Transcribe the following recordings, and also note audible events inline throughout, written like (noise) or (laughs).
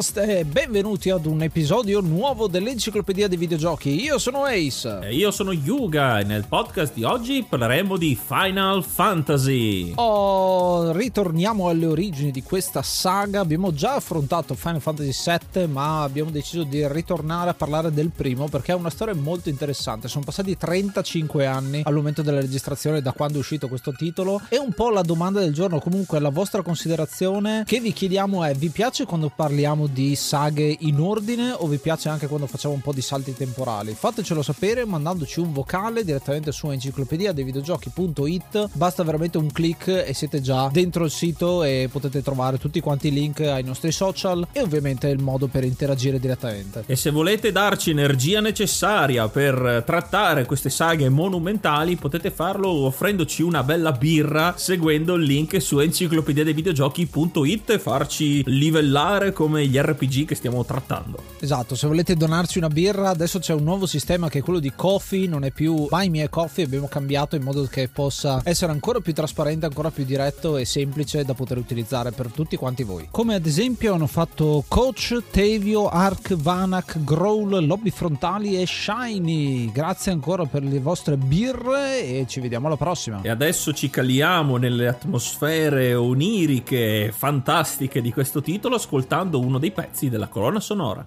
Namaste e benvenuti ad un episodio nuovo dell'Enciclopedia dei Videogiochi. Io sono Ace. E io sono Yuga e nel podcast di oggi parleremo di Final Fantasy. Oh, ritorniamo alle origini di questa saga. Abbiamo già affrontato Final Fantasy VII, ma abbiamo deciso di ritornare a parlare del primo perché è una storia molto interessante. Sono passati 35 anni al momento della registrazione da quando è uscito questo titolo. E un po' la domanda del giorno, comunque la vostra considerazione che vi chiediamo è: vi piace quando parliamo di saghe in ordine o vi piace anche quando facciamo un po' di salti temporali? Fatecelo sapere mandandoci un vocale direttamente su enciclopedia dei videogiochi.it. Basta veramente un clic e siete già dentro il sito e potete trovare tutti quanti i link ai nostri social e ovviamente il modo per interagire direttamente. E se volete darci energia necessaria per trattare queste saghe monumentali, potete farlo offrendoci una bella birra seguendo il link su enciclopedia dei videogiochi.it e farci livellare come gli RPG che stiamo trattando. Esatto, se volete donarci una birra, adesso c'è un nuovo sistema che è quello di Coffee, non è più Buy Me Coffee, abbiamo cambiato in modo che possa essere ancora più trasparente, ancora più diretto e semplice da poter utilizzare per tutti quanti voi. Come ad esempio hanno fatto Coach, Tevio, Ark, Vanak, Growl, Lobby Frontali e Shiny. Grazie ancora per le vostre birre e ci vediamo alla prossima. E adesso ci caliamo nelle atmosfere oniriche fantastiche di questo titolo ascoltando uno dei pezzi della colonna sonora.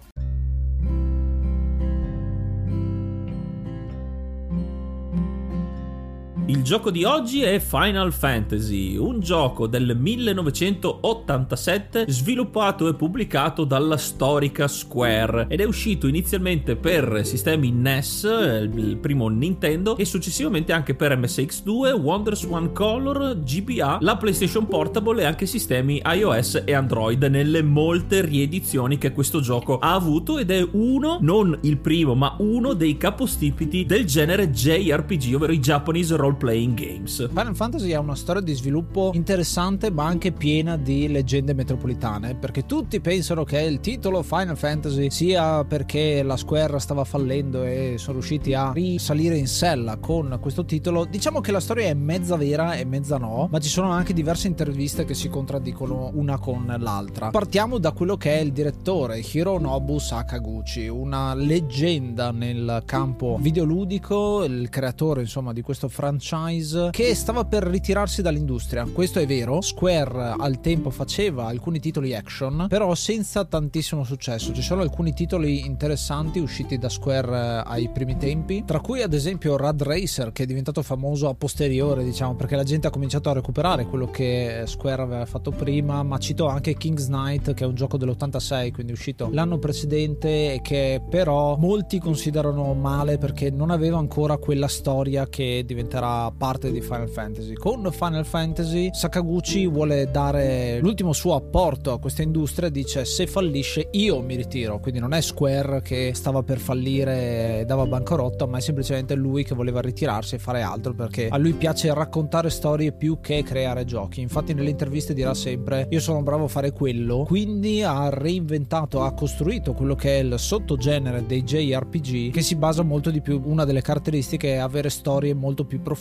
Il gioco di oggi è Final Fantasy, un gioco del 1987 sviluppato e pubblicato dalla storica Square ed è uscito inizialmente per sistemi NES, il primo Nintendo, e successivamente anche per MSX2, Wonders One Color, GBA, la PlayStation Portable e anche sistemi iOS e Android nelle molte riedizioni che questo gioco ha avuto ed è uno, non il primo, ma uno dei capostipiti del genere JRPG, ovvero i Japanese Role Playing Games. Final Fantasy ha una storia di sviluppo interessante ma anche piena di leggende metropolitane perché tutti pensano che il titolo Final Fantasy sia perché la Square stava fallendo e sono riusciti a risalire in sella con questo titolo. Diciamo che la storia è mezza vera e mezza no, ma ci sono anche diverse interviste che si contraddicono una con l'altra. Partiamo da quello che è il direttore Hironobu Sakaguchi, una leggenda nel campo videoludico, il creatore insomma di questo franchise che stava per ritirarsi dall'industria. Questo è vero, Square al tempo faceva alcuni titoli action, però senza tantissimo successo. Ci sono alcuni titoli interessanti usciti da Square eh, ai primi tempi, tra cui ad esempio Rad Racer che è diventato famoso a posteriore, diciamo, perché la gente ha cominciato a recuperare quello che Square aveva fatto prima, ma cito anche King's Knight che è un gioco dell'86, quindi uscito l'anno precedente e che però molti considerano male perché non aveva ancora quella storia che diventerà parte di Final Fantasy. Con Final Fantasy Sakaguchi vuole dare l'ultimo suo apporto a questa industria, dice se fallisce io mi ritiro, quindi non è Square che stava per fallire e dava bancarotta, ma è semplicemente lui che voleva ritirarsi e fare altro perché a lui piace raccontare storie più che creare giochi. Infatti nelle interviste dirà sempre io sono bravo a fare quello, quindi ha reinventato, ha costruito quello che è il sottogenere dei JRPG che si basa molto di più, una delle caratteristiche è avere storie molto più profonde,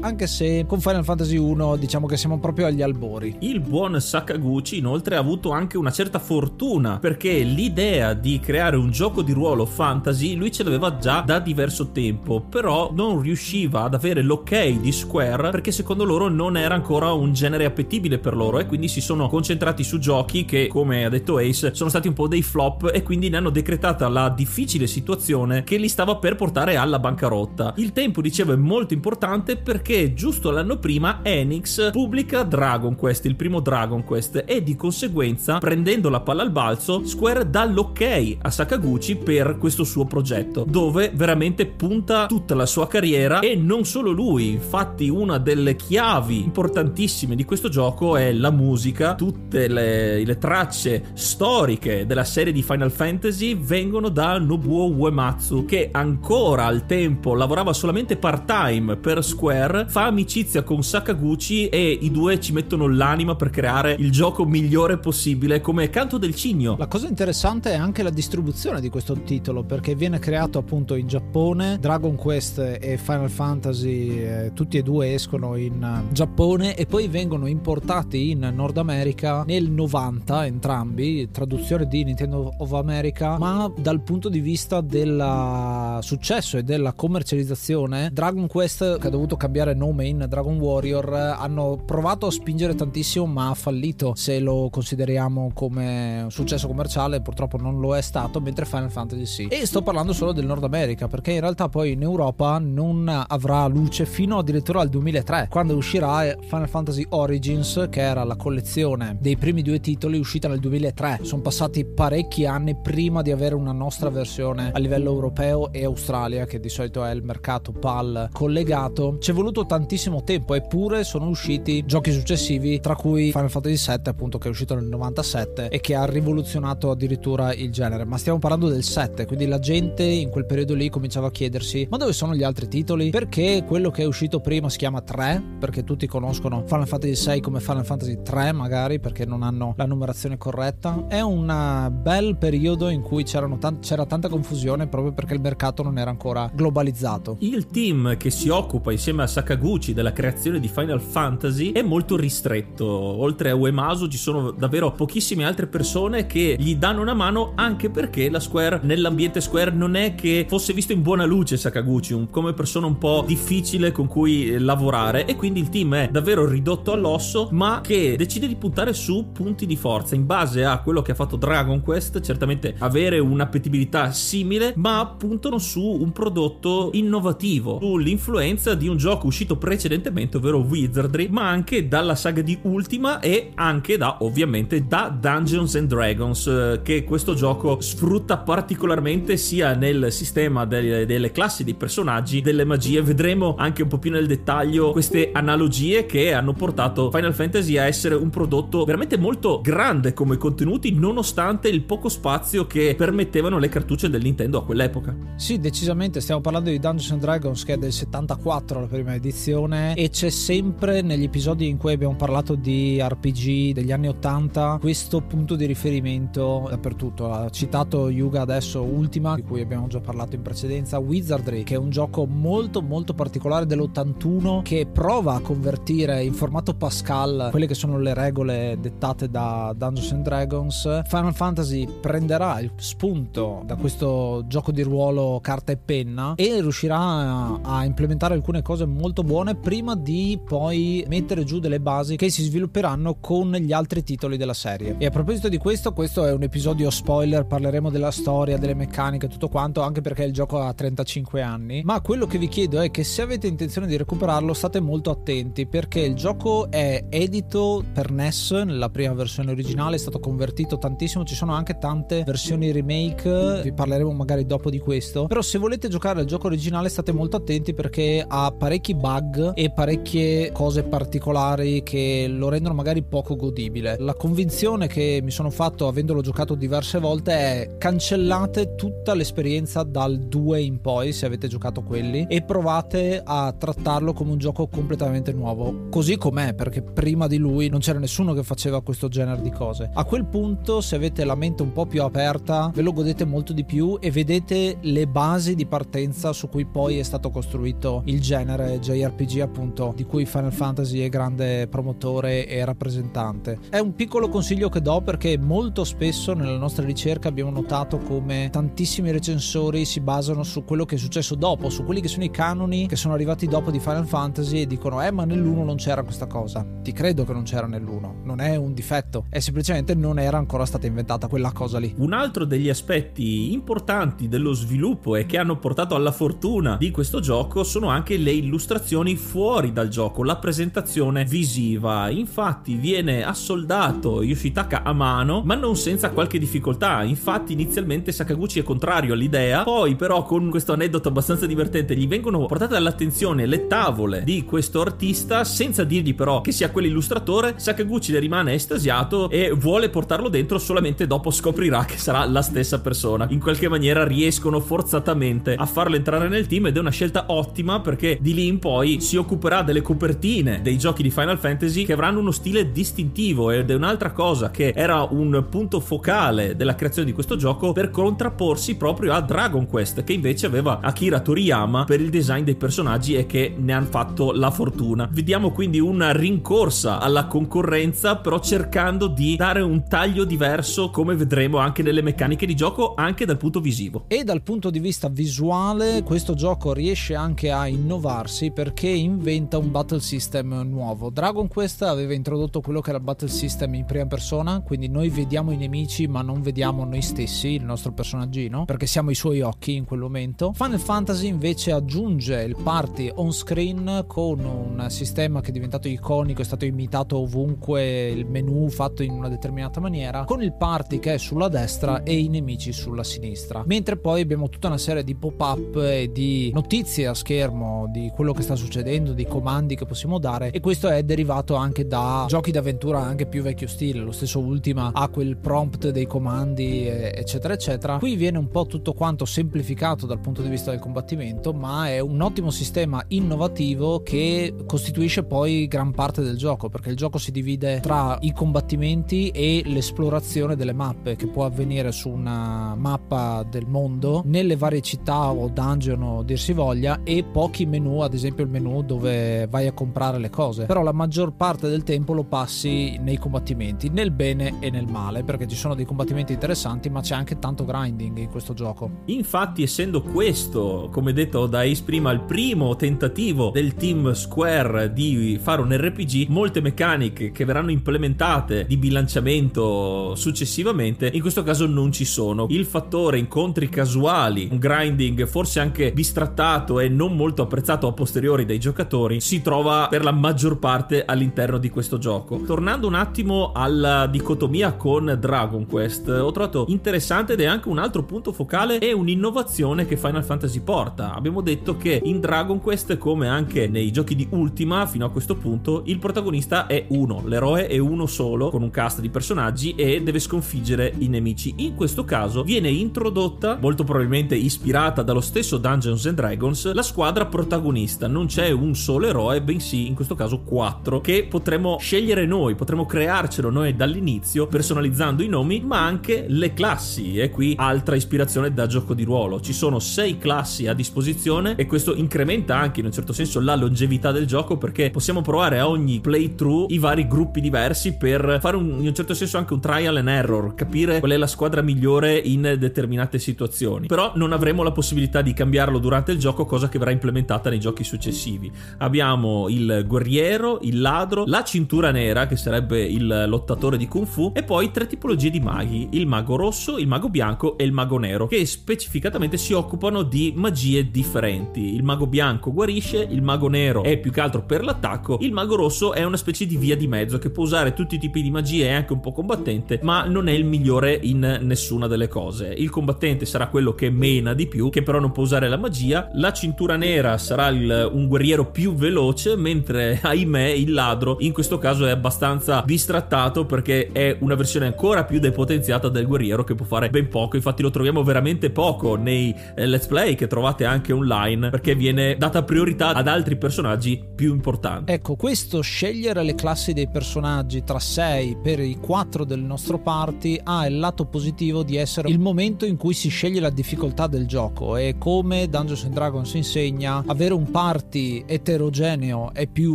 anche se con Final Fantasy 1 diciamo che siamo proprio agli albori. Il buon Sakaguchi inoltre ha avuto anche una certa fortuna perché l'idea di creare un gioco di ruolo fantasy lui ce l'aveva già da diverso tempo, però non riusciva ad avere l'ok di Square perché secondo loro non era ancora un genere appetibile per loro e quindi si sono concentrati su giochi che, come ha detto Ace, sono stati un po' dei flop e quindi ne hanno decretata la difficile situazione che li stava per portare alla bancarotta. Il tempo, dicevo, è molto importante perché giusto l'anno prima Enix pubblica Dragon Quest, il primo Dragon Quest, e di conseguenza, prendendo la palla al balzo, Square dà l'ok a Sakaguchi per questo suo progetto, dove veramente punta tutta la sua carriera e non solo lui. Infatti, una delle chiavi importantissime di questo gioco è la musica, tutte le, le tracce storiche della serie di Final Fantasy vengono da Nobuo Uematsu, che ancora al tempo lavorava solamente part-time per Square, fa amicizia con Sakaguchi e i due ci mettono l'anima per creare il gioco migliore possibile come Canto del Cigno. La cosa interessante è anche la distribuzione di questo titolo perché viene creato appunto in Giappone, Dragon Quest e Final Fantasy eh, tutti e due escono in eh, Giappone e poi vengono importati in Nord America nel 90 entrambi, traduzione di Nintendo of America, ma dal punto di vista del successo e della commercializzazione Dragon Quest ha dovuto cambiare nome in Dragon Warrior hanno provato a spingere tantissimo ma ha fallito. Se lo consideriamo come un successo commerciale purtroppo non lo è stato mentre Final Fantasy sì. E sto parlando solo del Nord America perché in realtà poi in Europa non avrà luce fino addirittura al 2003 quando uscirà Final Fantasy Origins che era la collezione dei primi due titoli uscita nel 2003 sono passati parecchi anni prima di avere una nostra versione a livello europeo e Australia che di solito è il mercato PAL collegato ci è voluto tantissimo tempo eppure sono usciti giochi successivi tra cui Final Fantasy VII appunto che è uscito nel 97 e che ha rivoluzionato addirittura il genere. Ma stiamo parlando del 7 quindi la gente in quel periodo lì cominciava a chiedersi ma dove sono gli altri titoli? Perché quello che è uscito prima si chiama 3 perché tutti conoscono Final Fantasy VI come Final Fantasy 3 magari perché non hanno la numerazione corretta? È un bel periodo in cui t- c'era tanta confusione proprio perché il mercato non era ancora globalizzato. Il team che si occupa insieme a Sakaguchi della creazione di Final Fantasy è molto ristretto. Oltre a Uemasu ci sono davvero pochissime altre persone che gli danno una mano anche perché la Square nell'ambiente Square non è che fosse visto in buona luce Sakaguchi come persona un po' difficile con cui lavorare. E quindi il team è davvero ridotto all'osso ma che decide di puntare su punti di forza in base a quello che ha fatto Dragon Quest certamente avere un'appetibilità simile ma puntano su un prodotto innovativo sull'influenza di un gioco uscito precedentemente, ovvero Wizardry, ma anche dalla saga di Ultima e anche da ovviamente da Dungeons and Dragons, eh, che questo gioco sfrutta particolarmente sia nel sistema delle, delle classi di personaggi, delle magie. Vedremo anche un po' più nel dettaglio queste analogie che hanno portato Final Fantasy a essere un prodotto veramente molto grande come contenuti, nonostante il poco spazio che permettevano le cartucce del Nintendo a quell'epoca. Sì, decisamente, stiamo parlando di Dungeons and Dragons che è del 74 la prima edizione e c'è sempre negli episodi in cui abbiamo parlato di RPG degli anni 80 questo punto di riferimento dappertutto. Ha citato Yuga adesso Ultima, di cui abbiamo già parlato in precedenza, Wizardry, che è un gioco molto molto particolare dell'81 che prova a convertire in formato Pascal quelle che sono le regole dettate da Dungeons and Dragons. Final Fantasy prenderà il spunto da questo gioco di ruolo carta e penna e riuscirà a implementare alcune cose molto buone prima di poi mettere giù delle basi che si svilupperanno con gli altri titoli della serie. E a proposito di questo, questo è un episodio spoiler, parleremo della storia, delle meccaniche, tutto quanto, anche perché il gioco ha 35 anni. Ma quello che vi chiedo è che se avete intenzione di recuperarlo, state molto attenti perché il gioco è edito per NES nella prima versione originale, è stato convertito tantissimo, ci sono anche tante versioni remake, vi parleremo magari dopo di questo. Però se volete giocare al gioco originale state molto attenti perché ha parecchi bug e parecchie cose particolari che lo rendono magari poco godibile. La convinzione che mi sono fatto avendolo giocato diverse volte è cancellate tutta l'esperienza dal 2 in poi se avete giocato quelli e provate a trattarlo come un gioco completamente nuovo, così com'è perché prima di lui non c'era nessuno che faceva questo genere di cose. A quel punto se avete la mente un po' più aperta ve lo godete molto di più e vedete le basi di partenza su cui poi è stato costruito il genere JRPG appunto di cui Final Fantasy è grande promotore e rappresentante. È un piccolo consiglio che do perché molto spesso nella nostra ricerca abbiamo notato come tantissimi recensori si basano su quello che è successo dopo, su quelli che sono i canoni che sono arrivati dopo di Final Fantasy e dicono eh ma nell'1 non c'era questa cosa. Ti credo che non c'era nell'1, non è un difetto, è semplicemente non era ancora stata inventata quella cosa lì. Un altro degli aspetti importanti dello sviluppo e che hanno portato alla fortuna di questo gioco sono anche le illustrazioni fuori dal gioco, la presentazione visiva. Infatti viene assoldato Yoshitaka a mano, ma non senza qualche difficoltà. Infatti inizialmente Sakaguchi è contrario all'idea, poi però con questo aneddoto abbastanza divertente gli vengono portate all'attenzione le tavole di questo artista senza dirgli però che sia quell'illustratore. Sakaguchi ne rimane estasiato e vuole portarlo dentro solamente dopo scoprirà che sarà la stessa persona. In qualche maniera riescono forzatamente a farlo entrare nel team ed è una scelta ottima perché di lì in poi si occuperà delle copertine dei giochi di Final Fantasy che avranno uno stile distintivo ed è un'altra cosa che era un punto focale della creazione di questo gioco per contrapporsi proprio a Dragon Quest che invece aveva Akira Toriyama per il design dei personaggi e che ne hanno fatto la fortuna. Vediamo quindi una rincorsa alla concorrenza però cercando di dare un taglio diverso come vedremo anche nelle meccaniche di gioco anche dal punto visivo. E dal punto di vista visuale questo gioco riesce anche a innovarsi perché inventa un battle system nuovo. Dragon Quest aveva introdotto quello che era il battle system in prima persona, quindi noi vediamo i nemici ma non vediamo noi stessi, il nostro personaggino, perché siamo i suoi occhi in quel momento. Final Fantasy invece aggiunge il party on screen con un sistema che è diventato iconico, è stato imitato ovunque, il menu fatto in una determinata maniera, con il party che è sulla destra e i nemici sulla sinistra. Mentre poi abbiamo tutta una serie di pop-up e di notizie a schermo di quello che sta succedendo, di comandi che possiamo dare e questo è derivato anche da giochi d'avventura anche più vecchio stile, lo stesso Ultima ha quel prompt dei comandi eccetera eccetera. Qui viene un po' tutto quanto semplificato dal punto di vista del combattimento, ma è un ottimo sistema innovativo che costituisce poi gran parte del gioco, perché il gioco si divide tra i combattimenti e l'esplorazione delle mappe che può avvenire su una mappa del mondo nelle varie città o dungeon o dir voglia e pochi menu, ad esempio il menu dove vai a comprare le cose. Però la maggior parte del tempo lo passi nei combattimenti, nel bene e nel male, perché ci sono dei combattimenti interessanti, ma c'è anche tanto grinding in questo gioco. Infatti, essendo questo, come detto da Ace prima, il primo tentativo del team Square di fare un RPG, molte meccaniche che verranno implementate di bilanciamento successivamente, in questo caso non ci sono. Il fattore incontri casuali, un grinding forse anche bistrattato e non molto apprezzato acquistato a posteriori dai giocatori si trova per la maggior parte all'interno di questo gioco. Tornando un attimo alla dicotomia con Dragon Quest, ho trovato interessante ed è anche un altro punto focale e un'innovazione che Final Fantasy porta. Abbiamo detto che in Dragon Quest, come anche nei giochi di Ultima, fino a questo punto, il protagonista è uno, l'eroe è uno solo, con un cast di personaggi e deve sconfiggere i nemici. In questo caso viene introdotta, molto probabilmente ispirata dallo stesso Dungeons and Dragons, la squadra protagonista. Non c'è un solo eroe, bensì in questo caso quattro, che potremo scegliere noi, potremo crearcelo noi dall'inizio, personalizzando i nomi, ma anche le classi. E qui altra ispirazione da gioco di ruolo. Ci sono sei classi a disposizione e questo incrementa anche in un certo senso la longevità del gioco perché possiamo provare a ogni playthrough i vari gruppi diversi per fare un, in un certo senso anche un trial and error, capire qual è la squadra migliore in determinate situazioni. Però non avremo la possibilità di cambiarlo durante il gioco, cosa che verrà implementata nei giochi successivi. Abbiamo il guerriero, il ladro, la cintura nera che sarebbe il lottatore di kung fu e poi tre tipologie di maghi, il mago rosso, il mago bianco e il mago nero, che specificatamente si occupano di magie differenti. Il mago bianco guarisce, il mago nero è più che altro per l'attacco, il mago rosso è una specie di via di mezzo che può usare tutti i tipi di magie, è anche un po' combattente, ma non è il migliore in nessuna delle cose. Il combattente sarà quello che mena di più, che però non può usare la magia. La cintura nera sarà il, un guerriero più veloce, mentre ahimè il ladro in questo caso è abbastanza bistrattato perché è una versione ancora più depotenziata del guerriero che può fare ben poco. Infatti lo troviamo veramente poco nei eh, let's play che trovate anche online perché viene data priorità ad altri personaggi più importanti. Ecco, questo scegliere le classi dei personaggi tra 6 per i 4 del nostro party ha il lato positivo di essere il momento in cui si sceglie la difficoltà del gioco e come Dungeons and Dragons insegna avere un party eterogeneo è più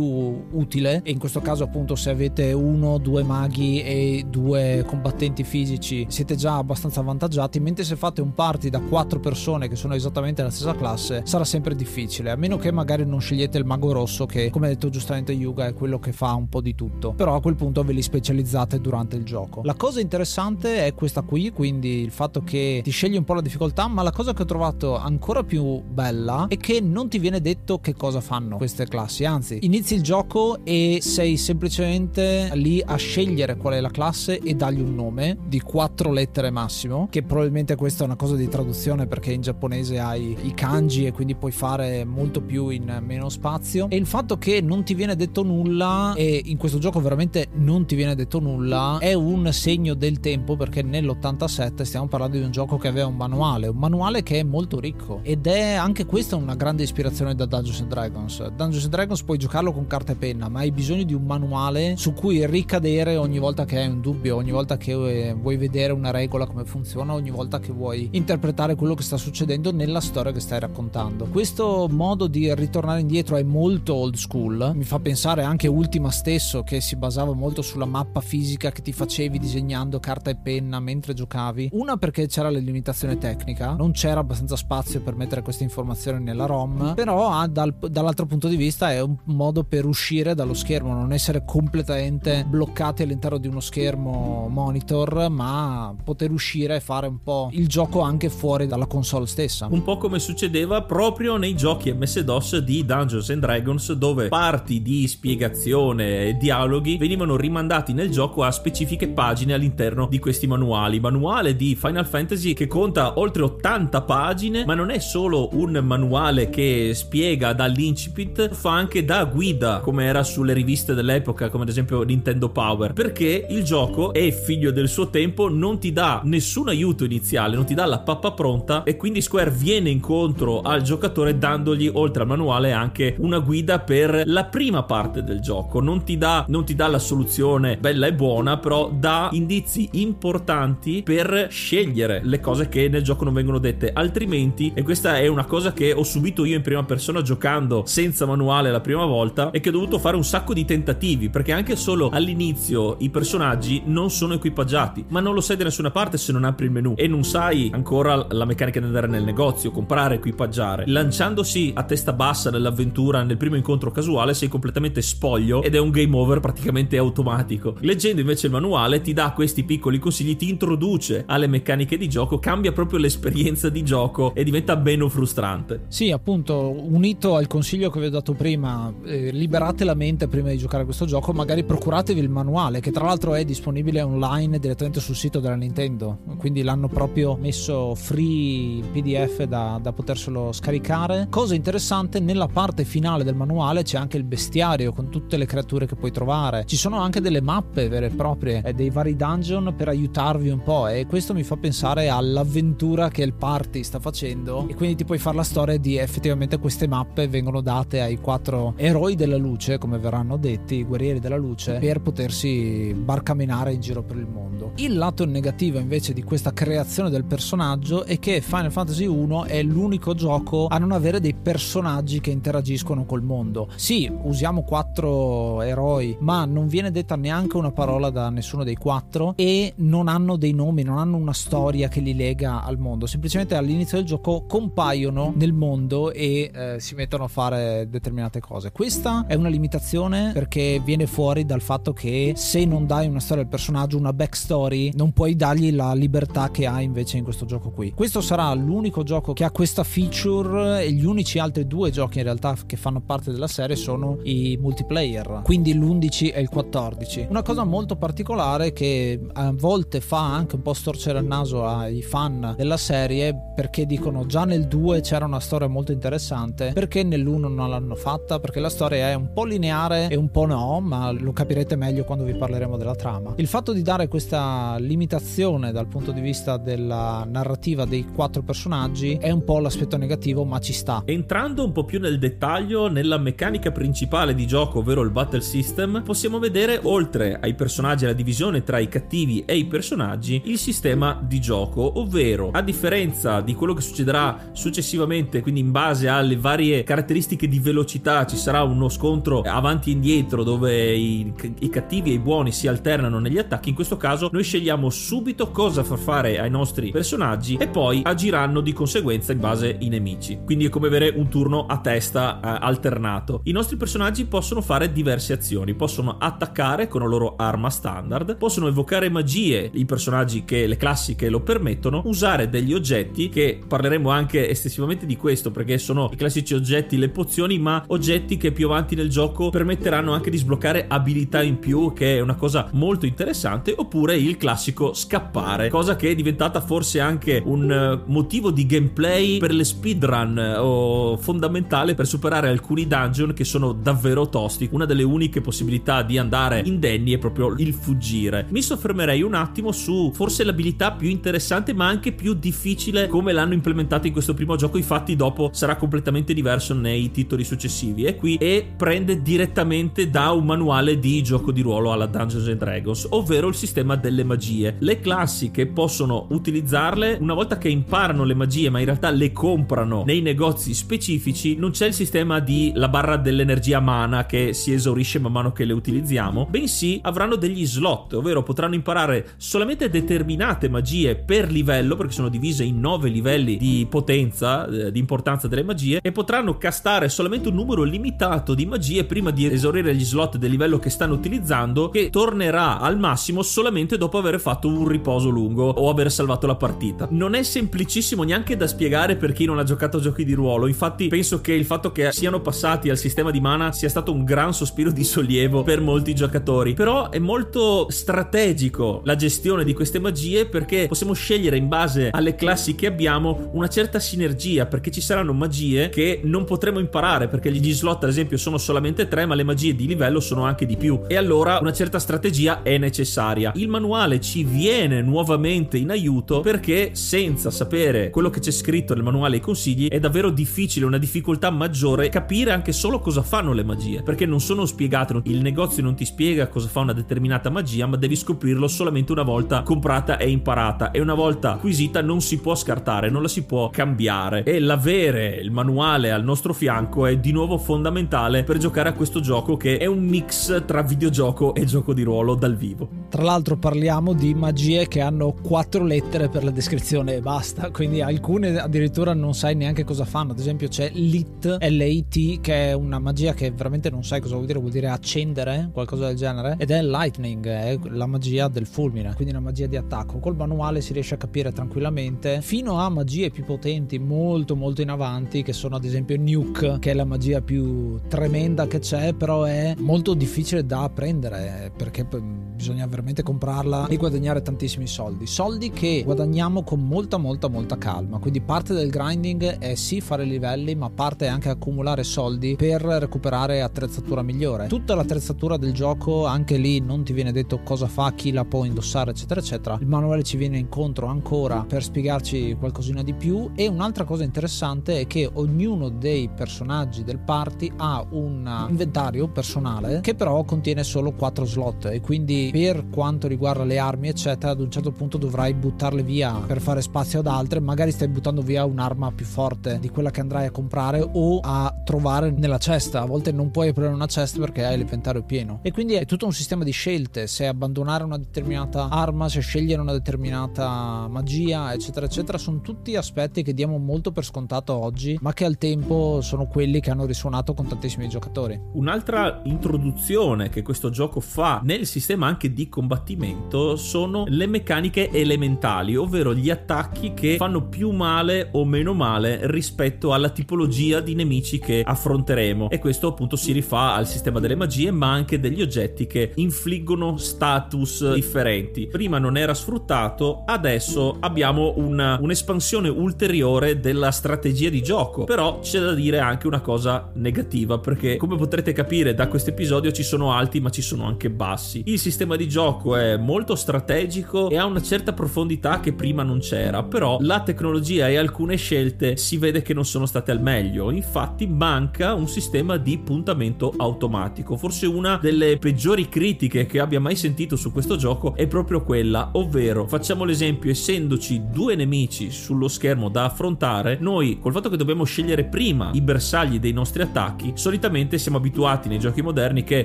utile. E in questo caso appunto se avete uno, due maghi e due combattenti fisici siete già abbastanza avvantaggiati mentre se fate un party da 4 persone che sono esattamente la stessa classe sarà sempre difficile a meno che magari non scegliete il mago rosso che come ha detto giustamente Yuga è quello che fa un po' di tutto. Però a quel punto ve li specializzate durante il gioco. La cosa interessante è questa qui quindi il fatto che ti scegli un po' la difficoltà ma la cosa che ho trovato ancora più bella è che non ti viene detto che cosa fanno queste classi. Anzi inizi il gioco e sei semplicemente lì a scegliere qual è la classe e dargli un nome di quattro lettere massimo che probabilmente questa è una cosa di traduzione perché in giapponese hai i kanji e quindi puoi fare molto più in meno spazio. E il fatto che non ti viene detto nulla e in questo gioco veramente non ti viene detto nulla è un segno del tempo perché nell'87 stiamo parlando di un gioco che aveva un manuale un manuale che è molto ricco. Ed è anche questa una grande ispirazione da Dungeons Dragons. Dungeons Dragons puoi giocarlo con carta e penna ma hai bisogno di un manuale su cui ricadere ogni volta che hai un dubbio ogni volta che eh, vuoi vedere una regola come funziona ogni volta che vuoi interpretare quello che sta succedendo nella storia che stai raccontando. Questo modo di ritornare indietro è molto old school. Mi fa pensare anche Ultima stesso che si basava molto sulla mappa fisica che ti facevi disegnando carta e penna mentre giocavi. Una perché c'era la limitazione tecnica non c'era abbastanza spazio per mettere queste informazioni nella ROM però ah, dal, dall'altro punto di vista è un modo per uscire dallo schermo non essere completamente bloccati all'interno di uno schermo monitor ma poter uscire e fare un po' il gioco anche fuori dalla console stessa. Un po' come succedeva proprio nei giochi MS-DOS di Dungeons and Dragons dove parti di spiegazione e dialoghi venivano rimandati nel gioco a specifiche pagine all'interno di questi manuali. Manuale di Final Fantasy che conta oltre 80 pagine ma non è solo un manuale che spiega dall'incipit fa anche da guida come era sulle riviste dell'epoca come ad esempio Nintendo Power. Perché il gioco è figlio del suo tempo non ti dà nessun aiuto iniziale non ti dà la pappa pronta e quindi Square viene incontro al giocatore dandogli oltre al manuale anche una guida per la prima parte del gioco. Non ti dà, non ti dà la soluzione bella e buona però dà indizi importanti per scegliere le cose che nel gioco non vengono dette. Altrimenti e questa è una cosa che ho subito io in prima persona giocando senza manuale la prima volta e che ho dovuto fare un sacco di tentativi perché anche solo all'inizio i personaggi non sono equipaggiati ma non lo sai da nessuna parte se non apri il menu e non sai ancora la meccanica di andare nel negozio comprare equipaggiare. Lanciandosi a testa bassa nell'avventura nel primo incontro casuale sei completamente spoglio ed è un game over praticamente automatico. Leggendo invece il manuale ti dà questi piccoli consigli ti introduce alle meccaniche di gioco cambia proprio l'esperienza di gioco e diventa meno frustrante. Sì appunto unito al consiglio che vi ho dato prima, eh, liberate la mente prima di giocare a questo gioco, magari procuratevi il manuale, che tra l'altro è disponibile online direttamente sul sito della Nintendo, quindi l'hanno proprio messo free PDF da, da poterselo scaricare. Cosa interessante, nella parte finale del manuale c'è anche il bestiario con tutte le creature che puoi trovare, ci sono anche delle mappe vere e proprie, eh, dei vari dungeon per aiutarvi un po' e questo mi fa pensare all'avventura che il party sta facendo e quindi ti puoi fare la storia di effettivamente queste mappe vengono date ai quattro eroi della luce, come verranno detti, i guerrieri della luce, per potersi barcamenare in giro per il mondo. Il lato negativo invece di questa creazione del personaggio è che Final Fantasy 1 è l'unico gioco a non avere dei personaggi che interagiscono col mondo. Sì, usiamo quattro eroi, ma non viene detta neanche una parola da nessuno dei quattro e non hanno dei nomi, non hanno una storia che li lega al mondo. Semplicemente all'inizio del gioco compaiono nel mondo e eh, si mettono a fare determinate cose. Questa è una limitazione perché viene fuori dal fatto che se non dai una storia al personaggio, una backstory, non puoi dargli la libertà che ha invece in questo gioco qui. Questo sarà l'unico gioco che ha questa feature e gli unici altri due giochi in realtà che fanno parte della serie sono i multiplayer, quindi l'11 e il 14. Una cosa molto particolare che a volte fa anche un po' storcere il naso ai fan della serie perché dicono già nel 2 c'era una storia molto interessante, perché nell'1 non l'hanno fatta? Perché la storia è un po' lineare e un po' no, ma lo capirete meglio quando vi parleremo della trama. Il fatto di dare questa limitazione dal punto di vista della narrativa dei quattro personaggi è un po' l'aspetto negativo, ma ci sta. Entrando un po' più nel dettaglio nella meccanica principale di gioco, ovvero il battle system, possiamo vedere oltre ai personaggi e alla divisione tra i cattivi e i personaggi il sistema di gioco, ovvero a differenza di quello che succederà successivamente, quindi in base alle varie caratteristiche di velocità ci sarà uno scontro avanti e indietro dove i, i cattivi e i buoni si alternano negli attacchi, in questo caso noi scegliamo subito cosa far fare ai nostri personaggi e poi agiranno di conseguenza in base ai nemici. Quindi è come avere un turno a testa eh, alternato. I nostri personaggi possono fare diverse azioni, possono attaccare con la loro arma standard, possono evocare magie, i personaggi che le classiche lo permettono, usare degli oggetti che parleremo anche estensivamente di questo perché sono i classici oggetti, le pozioni, ma oggetti che più avanti nel gioco permetteranno anche di sbloccare abilità in più, che è una cosa molto interessante, oppure il classico scappare, cosa che è diventata forse anche un eh, motivo di gameplay per le speedrun eh, o fondamentale per superare alcuni dungeon che sono davvero tosti. Una delle uniche possibilità di andare indenni è proprio il fuggire. Mi soffermerei un attimo su forse l'abilità più interessante ma anche più difficile come l'hanno implementata in questo primo gioco, infatti dopo sarà completamente diverso nei titoli successivi. È qui e prende direttamente da un manuale di gioco di ruolo alla Dungeons and Dragons, ovvero il sistema delle magie. Le classi che possono utilizzarle una volta che imparano le magie, ma in realtà le comprano nei negozi specifici, non c'è il sistema di la barra dell'energia mana che si esaurisce man mano che le utilizziamo, bensì avranno degli slot, ovvero potranno imparare solamente determinate magie per livello, perché sono divise in 9 livelli di potenza, eh, di importanza delle magie, e potranno castare solamente un numero limitato di magie prima di esaurire gli slot del livello che stanno utilizzando, che tornerà al massimo solamente dopo aver fatto un riposo lungo o aver salvato la partita. Non è semplicissimo neanche da spiegare per chi non ha giocato a giochi di ruolo, infatti penso che il fatto che siano passati al sistema di mana sia stato un gran sospiro di sollievo per molti giocatori, però è molto strategico la gestione di queste magie perché possiamo scegliere in base alle classi che abbiamo una certa sinergia perché ci saranno magie che non potremo imparare perché gli slot ad esempio sono solamente 3 ma le magie di livello sono anche di più. E allora una certa strategia è necessaria. Il manuale ci viene nuovamente in aiuto perché senza sapere quello che c'è scritto nel manuale e i consigli è davvero difficile, una difficoltà maggiore capire anche solo cosa fanno le magie. Perché non sono spiegate, il negozio non ti spiega cosa fa una determinata magia ma devi scoprirlo solamente una volta comprata e imparata. E una volta acquisita non si può scartare, non la si può cambiare. E l'avere il manuale al nostro fianco è di nuovo fondamentale per giocare a questo gioco che è un mix tra videogioco e gioco di ruolo dal vivo. Tra l'altro parliamo di magie che hanno quattro lettere per la descrizione e basta, quindi alcune addirittura non sai neanche cosa fanno. Ad esempio c'è Lit, L-A-T, che è una magia che veramente non sai cosa vuol dire, vuol dire accendere, qualcosa del genere, ed è Lightning, è la magia del fulmine, quindi una magia di attacco. Col manuale si riesce a capire tranquillamente, fino a magie più potenti, molto molto in avanti, che sono ad esempio Nuke, che è la magia più tremenda che c'è, però è molto difficile da apprendere, perché bisogna veramente comprarla e guadagnare tantissimi soldi. Soldi che guadagniamo con molta molta molta calma, quindi parte del grinding è sì fare livelli, ma parte è anche accumulare soldi per recuperare attrezzatura migliore. Tutta l'attrezzatura del gioco, anche lì non ti viene detto cosa fa, chi la può indossare, eccetera, eccetera. Il manuale ci viene incontro ancora per spiegarci qualcosina di più. E un'altra cosa interessante è che ognuno dei personaggi del party ha un inventario personale che però contiene solo 4 slot e quindi per quanto riguarda le armi, eccetera, ad un certo punto dovrai buttarle via per fare spazio ad altre. Magari stai buttando via un'arma più forte di quella che andrai a comprare o a trovare nella cesta. A volte non puoi aprire una cesta perché hai l'inventario pieno. E quindi è tutto un sistema di scelte: se abbandonare una determinata arma, se scegliere una determinata magia, eccetera, eccetera. Sono tutti aspetti che diamo molto per scontato oggi, ma che al tempo sono quelli che hanno risuonato con tantissimi giocatori. Un'altra introduzione che questo gioco fa nel sistema anche di combattimento sono le meccaniche elementali, ovvero gli attacchi che fanno più male o meno male rispetto alla tipologia di nemici che affronteremo. E questo appunto si rifà al sistema delle magie, ma anche degli oggetti che infliggono status differenti. Prima non era sfruttato, adesso abbiamo una, un'espansione ulteriore della strategia di gioco. Però c'è da dire anche una cosa negativa, perché come potrete capire da questo episodio ci sono alti ma ci sono anche bassi. Il sistema di gioco è molto strategico e ha una certa profondità che prima non c'era, però la tecnologia e alcune scelte si vede che non sono state al meglio. Infatti manca un sistema di puntamento automatico. Forse una delle peggiori critiche che abbia mai sentito su questo gioco è proprio quella, ovvero facciamo l'esempio essendoci due nemici sullo schermo da affrontare, noi col fatto che dobbiamo scegliere prima i bersagli dei nostri attacchi, solitamente siamo abituati nei giochi moderni che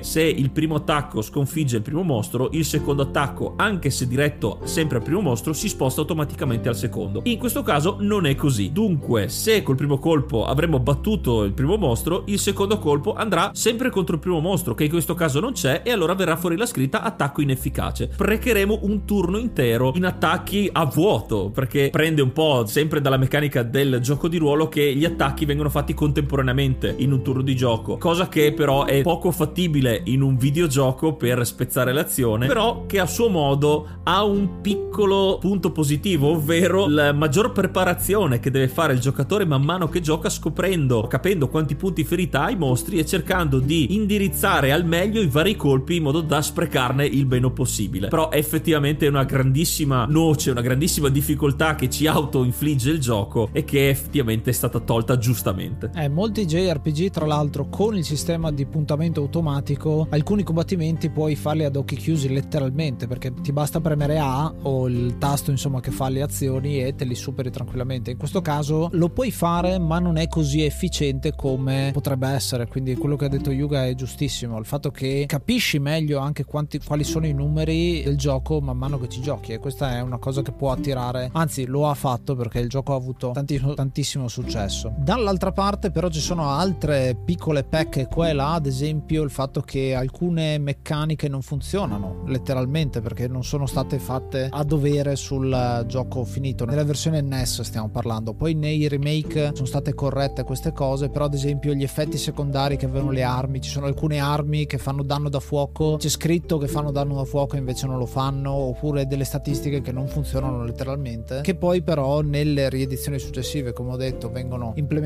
se il primo attacco sconfigge il primo mostro, il secondo attacco, anche se diretto sempre al primo mostro, si sposta automaticamente al secondo. In questo caso non è così. Dunque, se col primo colpo avremmo battuto il primo mostro, il secondo colpo andrà sempre contro il primo mostro, che in questo caso non c'è, e allora verrà fuori la scritta attacco inefficace. Precheremo un turno intero in attacchi a vuoto, perché prende un po' sempre dalla meccanica del gioco di ruolo che gli attacchi vengono fatti contemporaneamente in un turno di gioco, cosa che però è poco fattibile in un videogioco per spezzare l'azione, però che a suo modo ha un piccolo punto positivo, ovvero la maggior preparazione che deve fare il giocatore man mano che gioca scoprendo, capendo quanti punti ferita ha i mostri e cercando di indirizzare al meglio i vari colpi in modo da sprecarne il meno possibile. Però effettivamente è una grandissima noce, una grandissima difficoltà che ci auto-infligge il gioco e che effettivamente è stata tolta giustamente. Eh, molti JRPG tra l'altro con il sistema di puntamento automatico alcuni combattimenti puoi farli ad occhi chiusi letteralmente perché ti basta premere A o il tasto insomma che fa le azioni e te li superi tranquillamente. In questo caso lo puoi fare ma non è così efficiente come potrebbe essere, quindi quello che ha detto Yuga è giustissimo, il fatto che capisci meglio anche quanti, quali sono i numeri del gioco man mano che ci giochi e questa è una cosa che può attirare, anzi lo ha fatto perché il gioco ha avuto tantissimo, tantissimo successo. Dall'altra parte però ci sono altre piccole pecche qua e là, ad esempio il fatto che alcune meccaniche non funzionano letteralmente perché non sono state fatte a dovere sul gioco finito. Nella versione NES stiamo parlando, poi nei remake sono state corrette queste cose, però ad esempio gli effetti secondari che avevano le armi, ci sono alcune armi che fanno danno da fuoco, c'è scritto che fanno danno da fuoco e invece non lo fanno, oppure delle statistiche che non funzionano letteralmente, che poi però nelle riedizioni successive, come ho detto, vengono implementate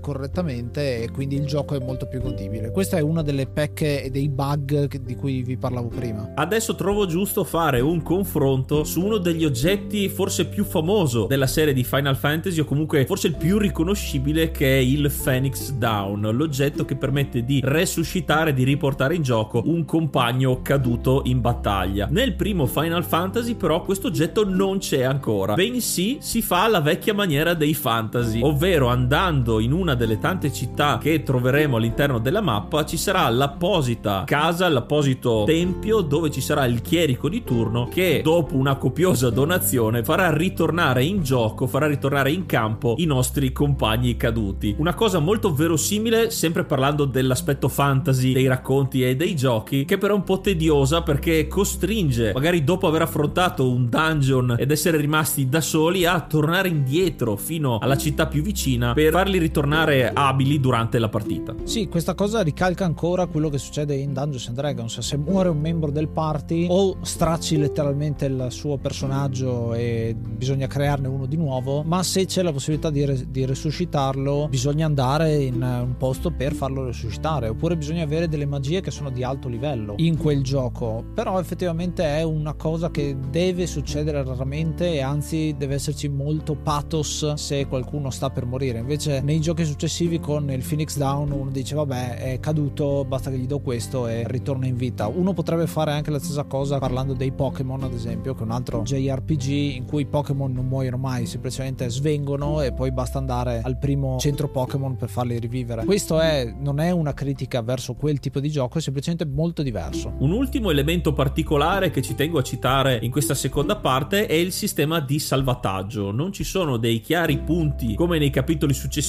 correttamente e quindi il gioco è molto più godibile. Questa è una delle pecche e dei bug di cui vi parlavo prima. Adesso trovo giusto fare un confronto su uno degli oggetti forse più famoso della serie di Final Fantasy o comunque forse il più riconoscibile che è il Phoenix Down, l'oggetto che permette di resuscitare, di riportare in gioco un compagno caduto in battaglia. Nel primo Final Fantasy però questo oggetto non c'è ancora, bensì si fa alla vecchia maniera dei fantasy, ovvero andando in una delle tante città che troveremo all'interno della mappa ci sarà l'apposita casa, l'apposito tempio dove ci sarà il chierico di turno che dopo una copiosa donazione farà ritornare in gioco, farà ritornare in campo i nostri compagni caduti. Una cosa molto verosimile, sempre parlando dell'aspetto fantasy dei racconti e dei giochi, che però è un po' tediosa perché costringe, magari dopo aver affrontato un dungeon ed essere rimasti da soli, a tornare indietro fino alla città più vicina per farli ritornare abili durante la partita. Sì, questa cosa ricalca ancora quello che succede in Dungeons and Dragons. Se muore un membro del party o stracci letteralmente il suo personaggio e bisogna crearne uno di nuovo, ma se c'è la possibilità di, re- di resuscitarlo bisogna andare in un posto per farlo resuscitare oppure bisogna avere delle magie che sono di alto livello in quel gioco. Però effettivamente è una cosa che deve succedere raramente e anzi deve esserci molto pathos se qualcuno sta per morire. Invece nei giochi successivi con il Phoenix Down uno dice vabbè è caduto, basta che gli do questo e ritorna in vita. Uno potrebbe fare anche la stessa cosa parlando dei Pokémon ad esempio, che è un altro JRPG in cui i Pokémon non muoiono mai, semplicemente svengono e poi basta andare al primo centro Pokémon per farli rivivere. Questo è, non è una critica verso quel tipo di gioco, è semplicemente molto diverso. Un ultimo elemento particolare che ci tengo a citare in questa seconda parte è il sistema di salvataggio. Non ci sono dei chiari punti come nei capitoli successivi,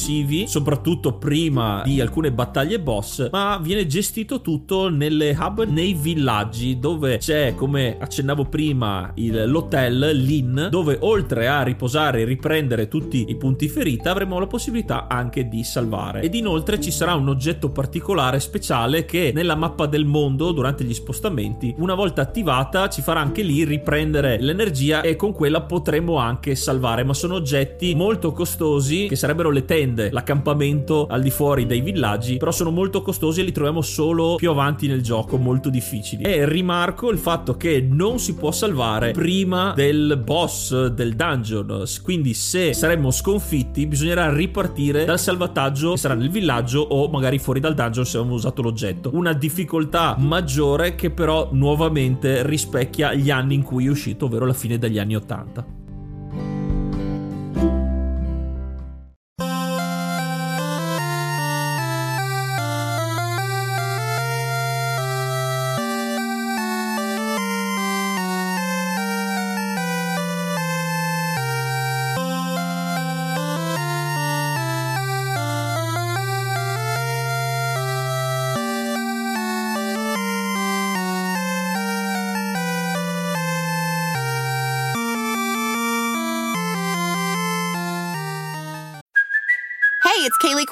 soprattutto prima di alcune battaglie boss, ma viene gestito tutto nelle hub nei villaggi dove c'è, come accennavo prima, il, l'hotel, l'inn, dove oltre a riposare e riprendere tutti i punti ferita avremo la possibilità anche di salvare. Ed inoltre ci sarà un oggetto particolare speciale che nella mappa del mondo durante gli spostamenti, una volta attivata, ci farà anche lì riprendere l'energia e con quella potremo anche salvare. Ma sono oggetti molto costosi che sarebbero le tende, l'accampamento al di fuori dei villaggi, però sono molto costosi e li troviamo solo più avanti nel gioco, molto difficili. E rimarco il fatto che non si può salvare prima del boss del dungeon, quindi se saremmo sconfitti bisognerà ripartire dal salvataggio che sarà nel villaggio o magari fuori dal dungeon se abbiamo usato l'oggetto. Una difficoltà maggiore che però nuovamente rispecchia gli anni in cui è uscito, ovvero la fine degli anni 80.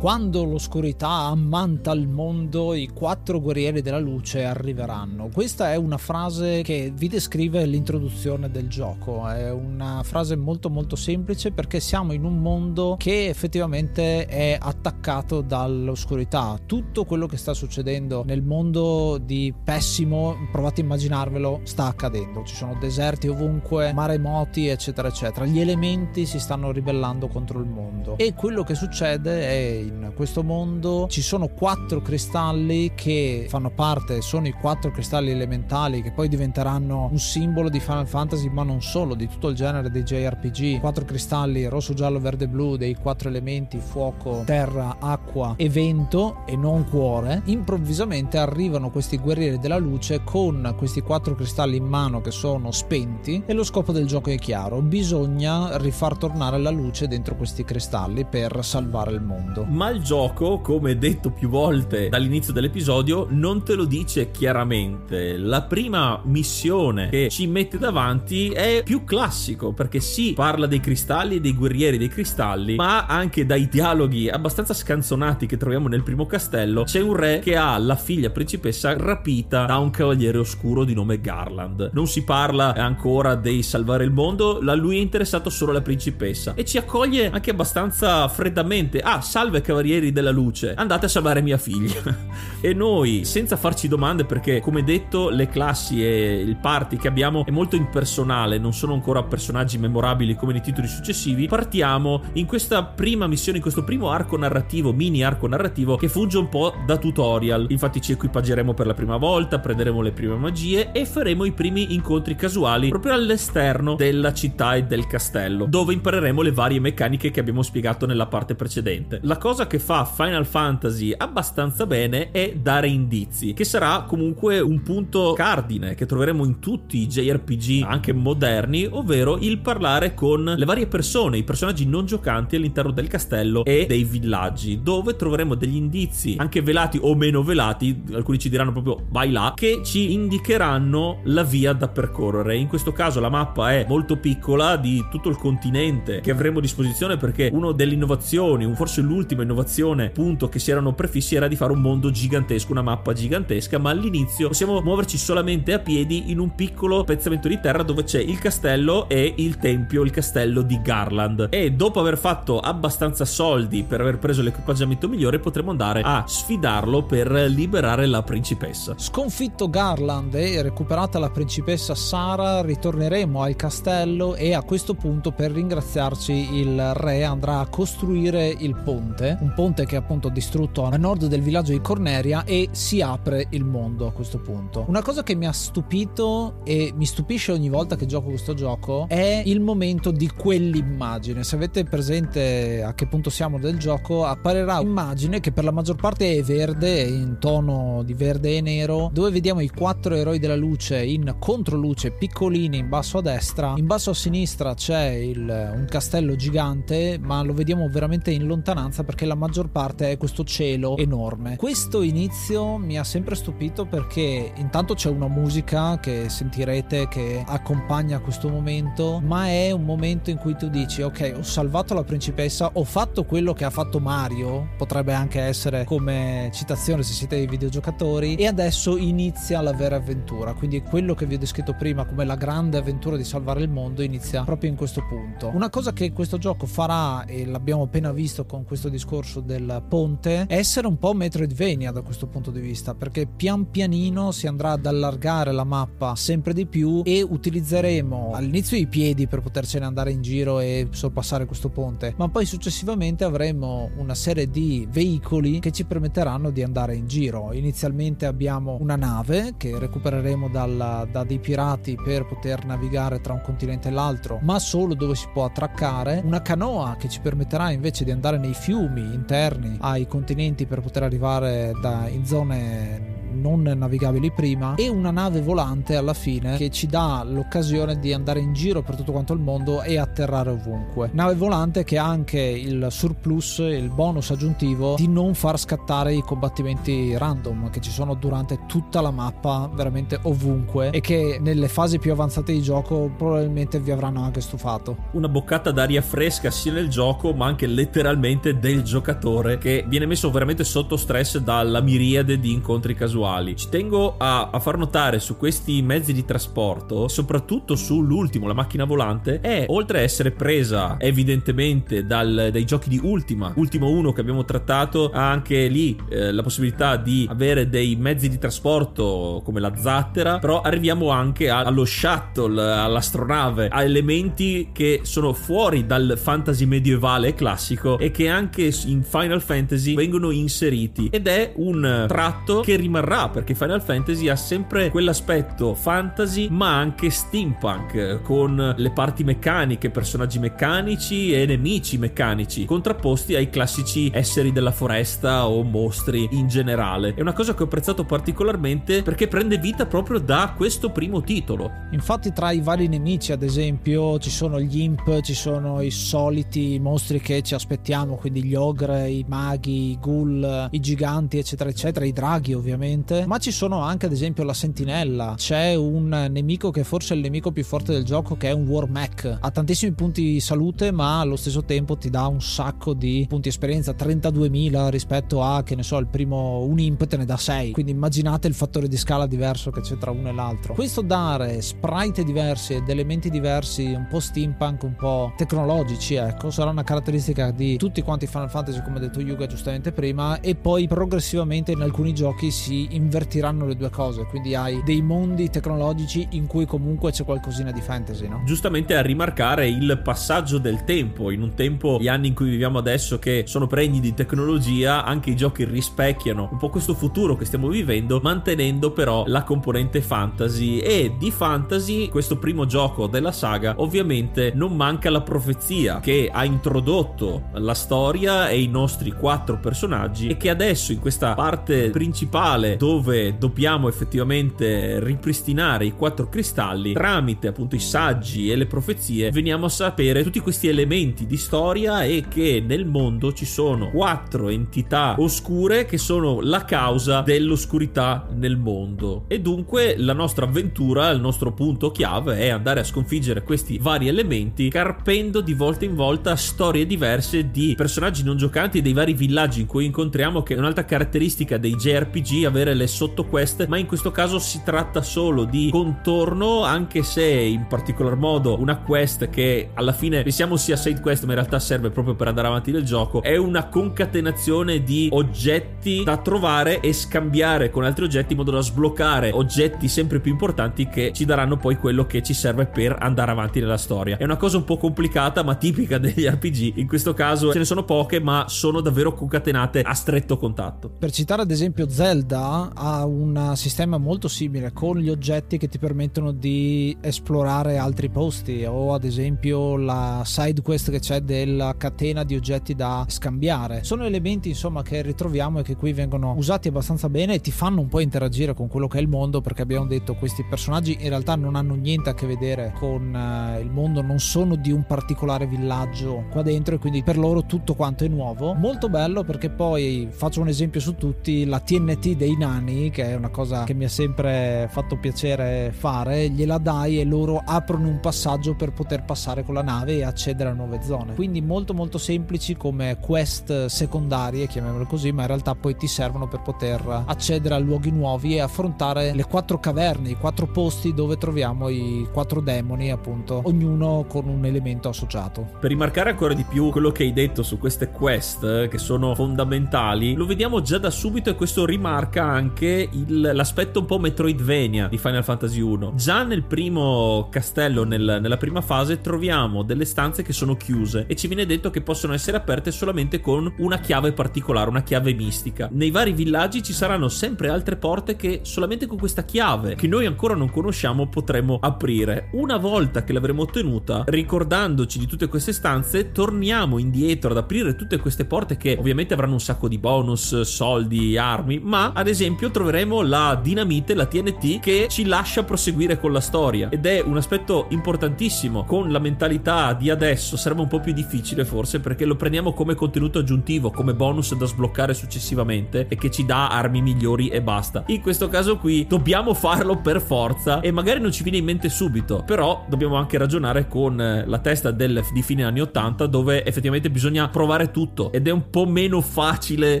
Quando l'oscurità ammanta il mondo, i quattro guerrieri della luce arriveranno. Questa è una frase che vi descrive l'introduzione del gioco. È una frase molto molto semplice perché siamo in un mondo che effettivamente è attaccato dall'oscurità. Tutto quello che sta succedendo nel mondo di pessimo, provate a immaginarvelo, sta accadendo. Ci sono deserti ovunque, maremoti, eccetera, eccetera. Gli elementi si stanno ribellando contro il mondo. E quello che succede è in questo mondo ci sono quattro cristalli che fanno parte, sono i quattro cristalli elementali che poi diventeranno un simbolo di Final Fantasy, ma non solo, di tutto il genere dei JRPG. Quattro cristalli rosso, giallo, verde, blu dei quattro elementi fuoco, terra, acqua e vento e non cuore. Improvvisamente arrivano questi guerrieri della luce con questi quattro cristalli in mano che sono spenti e lo scopo del gioco è chiaro, bisogna rifar tornare la luce dentro questi cristalli per salvare il mondo ma il gioco, come detto più volte dall'inizio dell'episodio, non te lo dice chiaramente. La prima missione che ci mette davanti è più classico, perché si parla dei cristalli e dei guerrieri dei cristalli, ma anche dai dialoghi abbastanza scanzonati che troviamo nel primo castello, c'è un re che ha la figlia principessa rapita da un cavaliere oscuro di nome Garland. Non si parla ancora dei salvare il mondo, a lui è interessato solo la principessa e ci accoglie anche abbastanza freddamente. Ah, salve cavalieri della luce, andate a salvare mia figlia. (laughs) e noi, senza farci domande, perché come detto, le classi e il party che abbiamo è molto impersonale, non sono ancora personaggi memorabili come nei titoli successivi, partiamo in questa prima missione, in questo primo arco narrativo, mini arco narrativo, che funge un po' da tutorial. Infatti ci equipaggeremo per la prima volta, prenderemo le prime magie e faremo i primi incontri casuali proprio all'esterno della città e del castello, dove impareremo le varie meccaniche che abbiamo spiegato nella parte precedente. La cosa che fa Final Fantasy abbastanza bene è dare indizi, che sarà comunque un punto cardine che troveremo in tutti i JRPG anche moderni, ovvero il parlare con le varie persone, i personaggi non giocanti all'interno del castello e dei villaggi, dove troveremo degli indizi anche velati o meno velati, alcuni ci diranno proprio vai là, che ci indicheranno la via da percorrere. In questo caso la mappa è molto piccola di tutto il continente che avremo a disposizione perché una delle innovazioni, forse l'ultima innovazione appunto che si erano prefissi era di fare un mondo gigantesco, una mappa gigantesca, ma all'inizio possiamo muoverci solamente a piedi in un piccolo pezzamento di terra dove c'è il castello e il tempio, il castello di Garland. E dopo aver fatto abbastanza soldi per aver preso l'equipaggiamento migliore potremo andare a sfidarlo per liberare la principessa. Sconfitto Garland e recuperata la principessa Sara, ritorneremo al castello e a questo punto per ringraziarci il re andrà a costruire il ponte, un ponte che è appunto distrutto a nord del villaggio di Corneria e si apre il mondo a questo punto. Una cosa che mi ha stupito e mi stupisce ogni volta che gioco questo gioco è il momento di quell'immagine. Se avete presente a che punto siamo del gioco, apparirà un'immagine che per la maggior parte è verde, in tono di verde e nero, dove vediamo i quattro eroi della luce in controluce piccolini in basso a destra. In basso a sinistra c'è il, un castello gigante, ma lo vediamo veramente in lontananza perché la maggior parte è questo cielo enorme. Questo inizio mi ha sempre stupito perché intanto c'è una musica che sentirete che accompagna questo momento, ma è un momento in cui tu dici ok, ho salvato la principessa, ho fatto quello che ha fatto Mario, potrebbe anche essere come citazione se siete dei videogiocatori, e adesso inizia la vera avventura. Quindi quello che vi ho descritto prima come la grande avventura di salvare il mondo inizia proprio in questo punto. Una cosa che questo gioco farà, e l'abbiamo appena visto con questo discorso del ponte, essere un po' Metroidvania da questo punto di vista, perché pian pianino si andrà ad allargare la mappa sempre di più e utilizzeremo all'inizio i piedi per potercene andare in giro e sorpassare questo ponte, ma poi successivamente avremo una serie di veicoli che ci permetteranno di andare in giro. Inizialmente abbiamo una nave che recupereremo dalla, da dei pirati per poter navigare tra un continente e l'altro, ma solo dove si può attraccare, una canoa che ci permetterà invece di andare nei fiumi interni ai continenti per poter arrivare da, in zone non navigabili prima e una nave volante alla fine che ci dà l'occasione di andare in giro per tutto quanto il mondo e atterrare ovunque. Nave volante che ha anche il surplus, il bonus aggiuntivo di non far scattare i combattimenti random che ci sono durante tutta la mappa, veramente ovunque e che nelle fasi più avanzate di gioco probabilmente vi avranno anche stufato. Una boccata d'aria fresca sia nel gioco ma anche letteralmente del giocatore che viene messo veramente sotto stress dalla miriade di incontri casuali. Ci tengo a, a far notare su questi mezzi di trasporto, soprattutto sull'ultimo, la macchina volante, è oltre a essere presa evidentemente dal, dai giochi di Ultima, Ultimo 1 che abbiamo trattato, ha anche lì eh, la possibilità di avere dei mezzi di trasporto come la zattera, però arriviamo anche allo shuttle, all'astronave, a elementi che sono fuori dal fantasy medievale classico e che anche in Final Fantasy vengono inseriti. Ed è un tratto che rimarrà sta perché Final Fantasy ha sempre quell'aspetto fantasy ma anche steampunk con le parti meccaniche, personaggi meccanici e nemici meccanici contrapposti ai classici esseri della foresta o mostri in generale. È una cosa che ho apprezzato particolarmente perché prende vita proprio da questo primo titolo. Infatti tra i vari nemici ad esempio ci sono gli imp, ci sono i soliti mostri che ci aspettiamo, quindi gli ogre, i maghi, i ghoul, i giganti eccetera eccetera, i draghi ovviamente, ma ci sono anche ad esempio la sentinella, c'è un nemico che forse è il nemico più forte del gioco che è un War Mech, ha tantissimi punti salute ma allo stesso tempo ti dà un sacco di punti esperienza, 32.000 rispetto a che ne so il primo un imp te ne dà 6, quindi immaginate il fattore di scala diverso che c'è tra uno e l'altro. Questo dare sprite diversi ed elementi diversi un po' steampunk, un po' tecnologici, ecco, sarà una caratteristica di tutti quanti Final Fantasy come ha detto Yuga giustamente prima e poi progressivamente in alcuni giochi si invertiranno le due cose, quindi hai dei mondi tecnologici in cui comunque c'è qualcosina di fantasy, no? Giustamente a rimarcare il passaggio del tempo, in un tempo, gli anni in cui viviamo adesso che sono pregni di tecnologia, anche i giochi rispecchiano un po' questo futuro che stiamo vivendo, mantenendo però la componente fantasy e di fantasy questo primo gioco della saga ovviamente non manca la profezia che ha introdotto la storia e i nostri quattro personaggi e che adesso in questa parte principale dove dobbiamo effettivamente ripristinare i quattro cristalli tramite appunto i saggi e le profezie veniamo a sapere tutti questi elementi di storia e che nel mondo ci sono quattro entità oscure che sono la causa dell'oscurità nel mondo. E dunque la nostra avventura il nostro punto chiave è andare a sconfiggere questi vari elementi carpendo di volta in volta storie diverse di personaggi non giocanti dei vari villaggi in cui incontriamo che è un'altra caratteristica dei JRPG avere le sottoquest ma in questo caso si tratta solo di contorno anche se in particolar modo una quest che alla fine pensiamo sia side quest ma in realtà serve proprio per andare avanti nel gioco è una concatenazione di oggetti da trovare e scambiare con altri oggetti in modo da sbloccare oggetti sempre più importanti che ci daranno poi quello che ci serve per andare avanti nella storia. È una cosa un po' complicata ma tipica degli RPG in questo caso ce ne sono poche ma sono davvero concatenate a stretto contatto. Per citare ad esempio Zelda ha un sistema molto simile con gli oggetti che ti permettono di esplorare altri posti o ad esempio la side quest che c'è della catena di oggetti da scambiare. Sono elementi insomma che ritroviamo e che qui vengono usati abbastanza bene e ti fanno un po' interagire con quello che è il mondo perché abbiamo detto questi personaggi in realtà non hanno niente a che vedere con eh, il mondo, non sono di un particolare villaggio qua dentro e quindi per loro tutto quanto è nuovo. Molto bello perché poi faccio un esempio su tutti, la TNT dei nani che è una cosa che mi ha sempre fatto piacere fare, gliela dai e loro aprono un passaggio per poter passare con la nave e accedere a nuove zone. Quindi molto molto semplici come quest secondarie, chiamiamole così, ma in realtà poi ti servono per poter accedere a luoghi nuovi e affrontare le quattro caverne, i quattro posti dove troviamo i quattro demoni, appunto, ognuno con un elemento associato. Per rimarcare ancora di più quello che hai detto su queste quest che sono fondamentali, lo vediamo già da subito e questo rimarca anche il- l'aspetto un po' Metroidvania di Final Fantasy 1. Già nel primo castello, nel- nella prima fase, troviamo delle stanze che sono chiuse e ci viene detto che possono essere aperte solamente con una chiave particolare, una chiave mistica. Nei vari villaggi ci saranno sempre altre porte che solamente con questa chiave, che noi ancora non conosciamo, potremo aprire. Una volta che l'avremo ottenuta, ricordandoci di tutte queste stanze, torniamo indietro ad aprire tutte queste porte che ovviamente avranno un sacco di bonus, soldi, armi, ma ad esempio troveremo la dinamite, la TNT che ci lascia proseguire con la storia ed è un aspetto importantissimo. Con la mentalità di adesso sarebbe un po' più difficile forse perché lo prendiamo come contenuto aggiuntivo, come bonus da sbloccare successivamente e che ci dà armi migliori e basta. In questo caso qui dobbiamo farlo per forza e magari non ci viene in mente subito, però dobbiamo anche ragionare con eh, la testa del, di fine anni 80 dove effettivamente bisogna provare tutto ed è un po' meno facile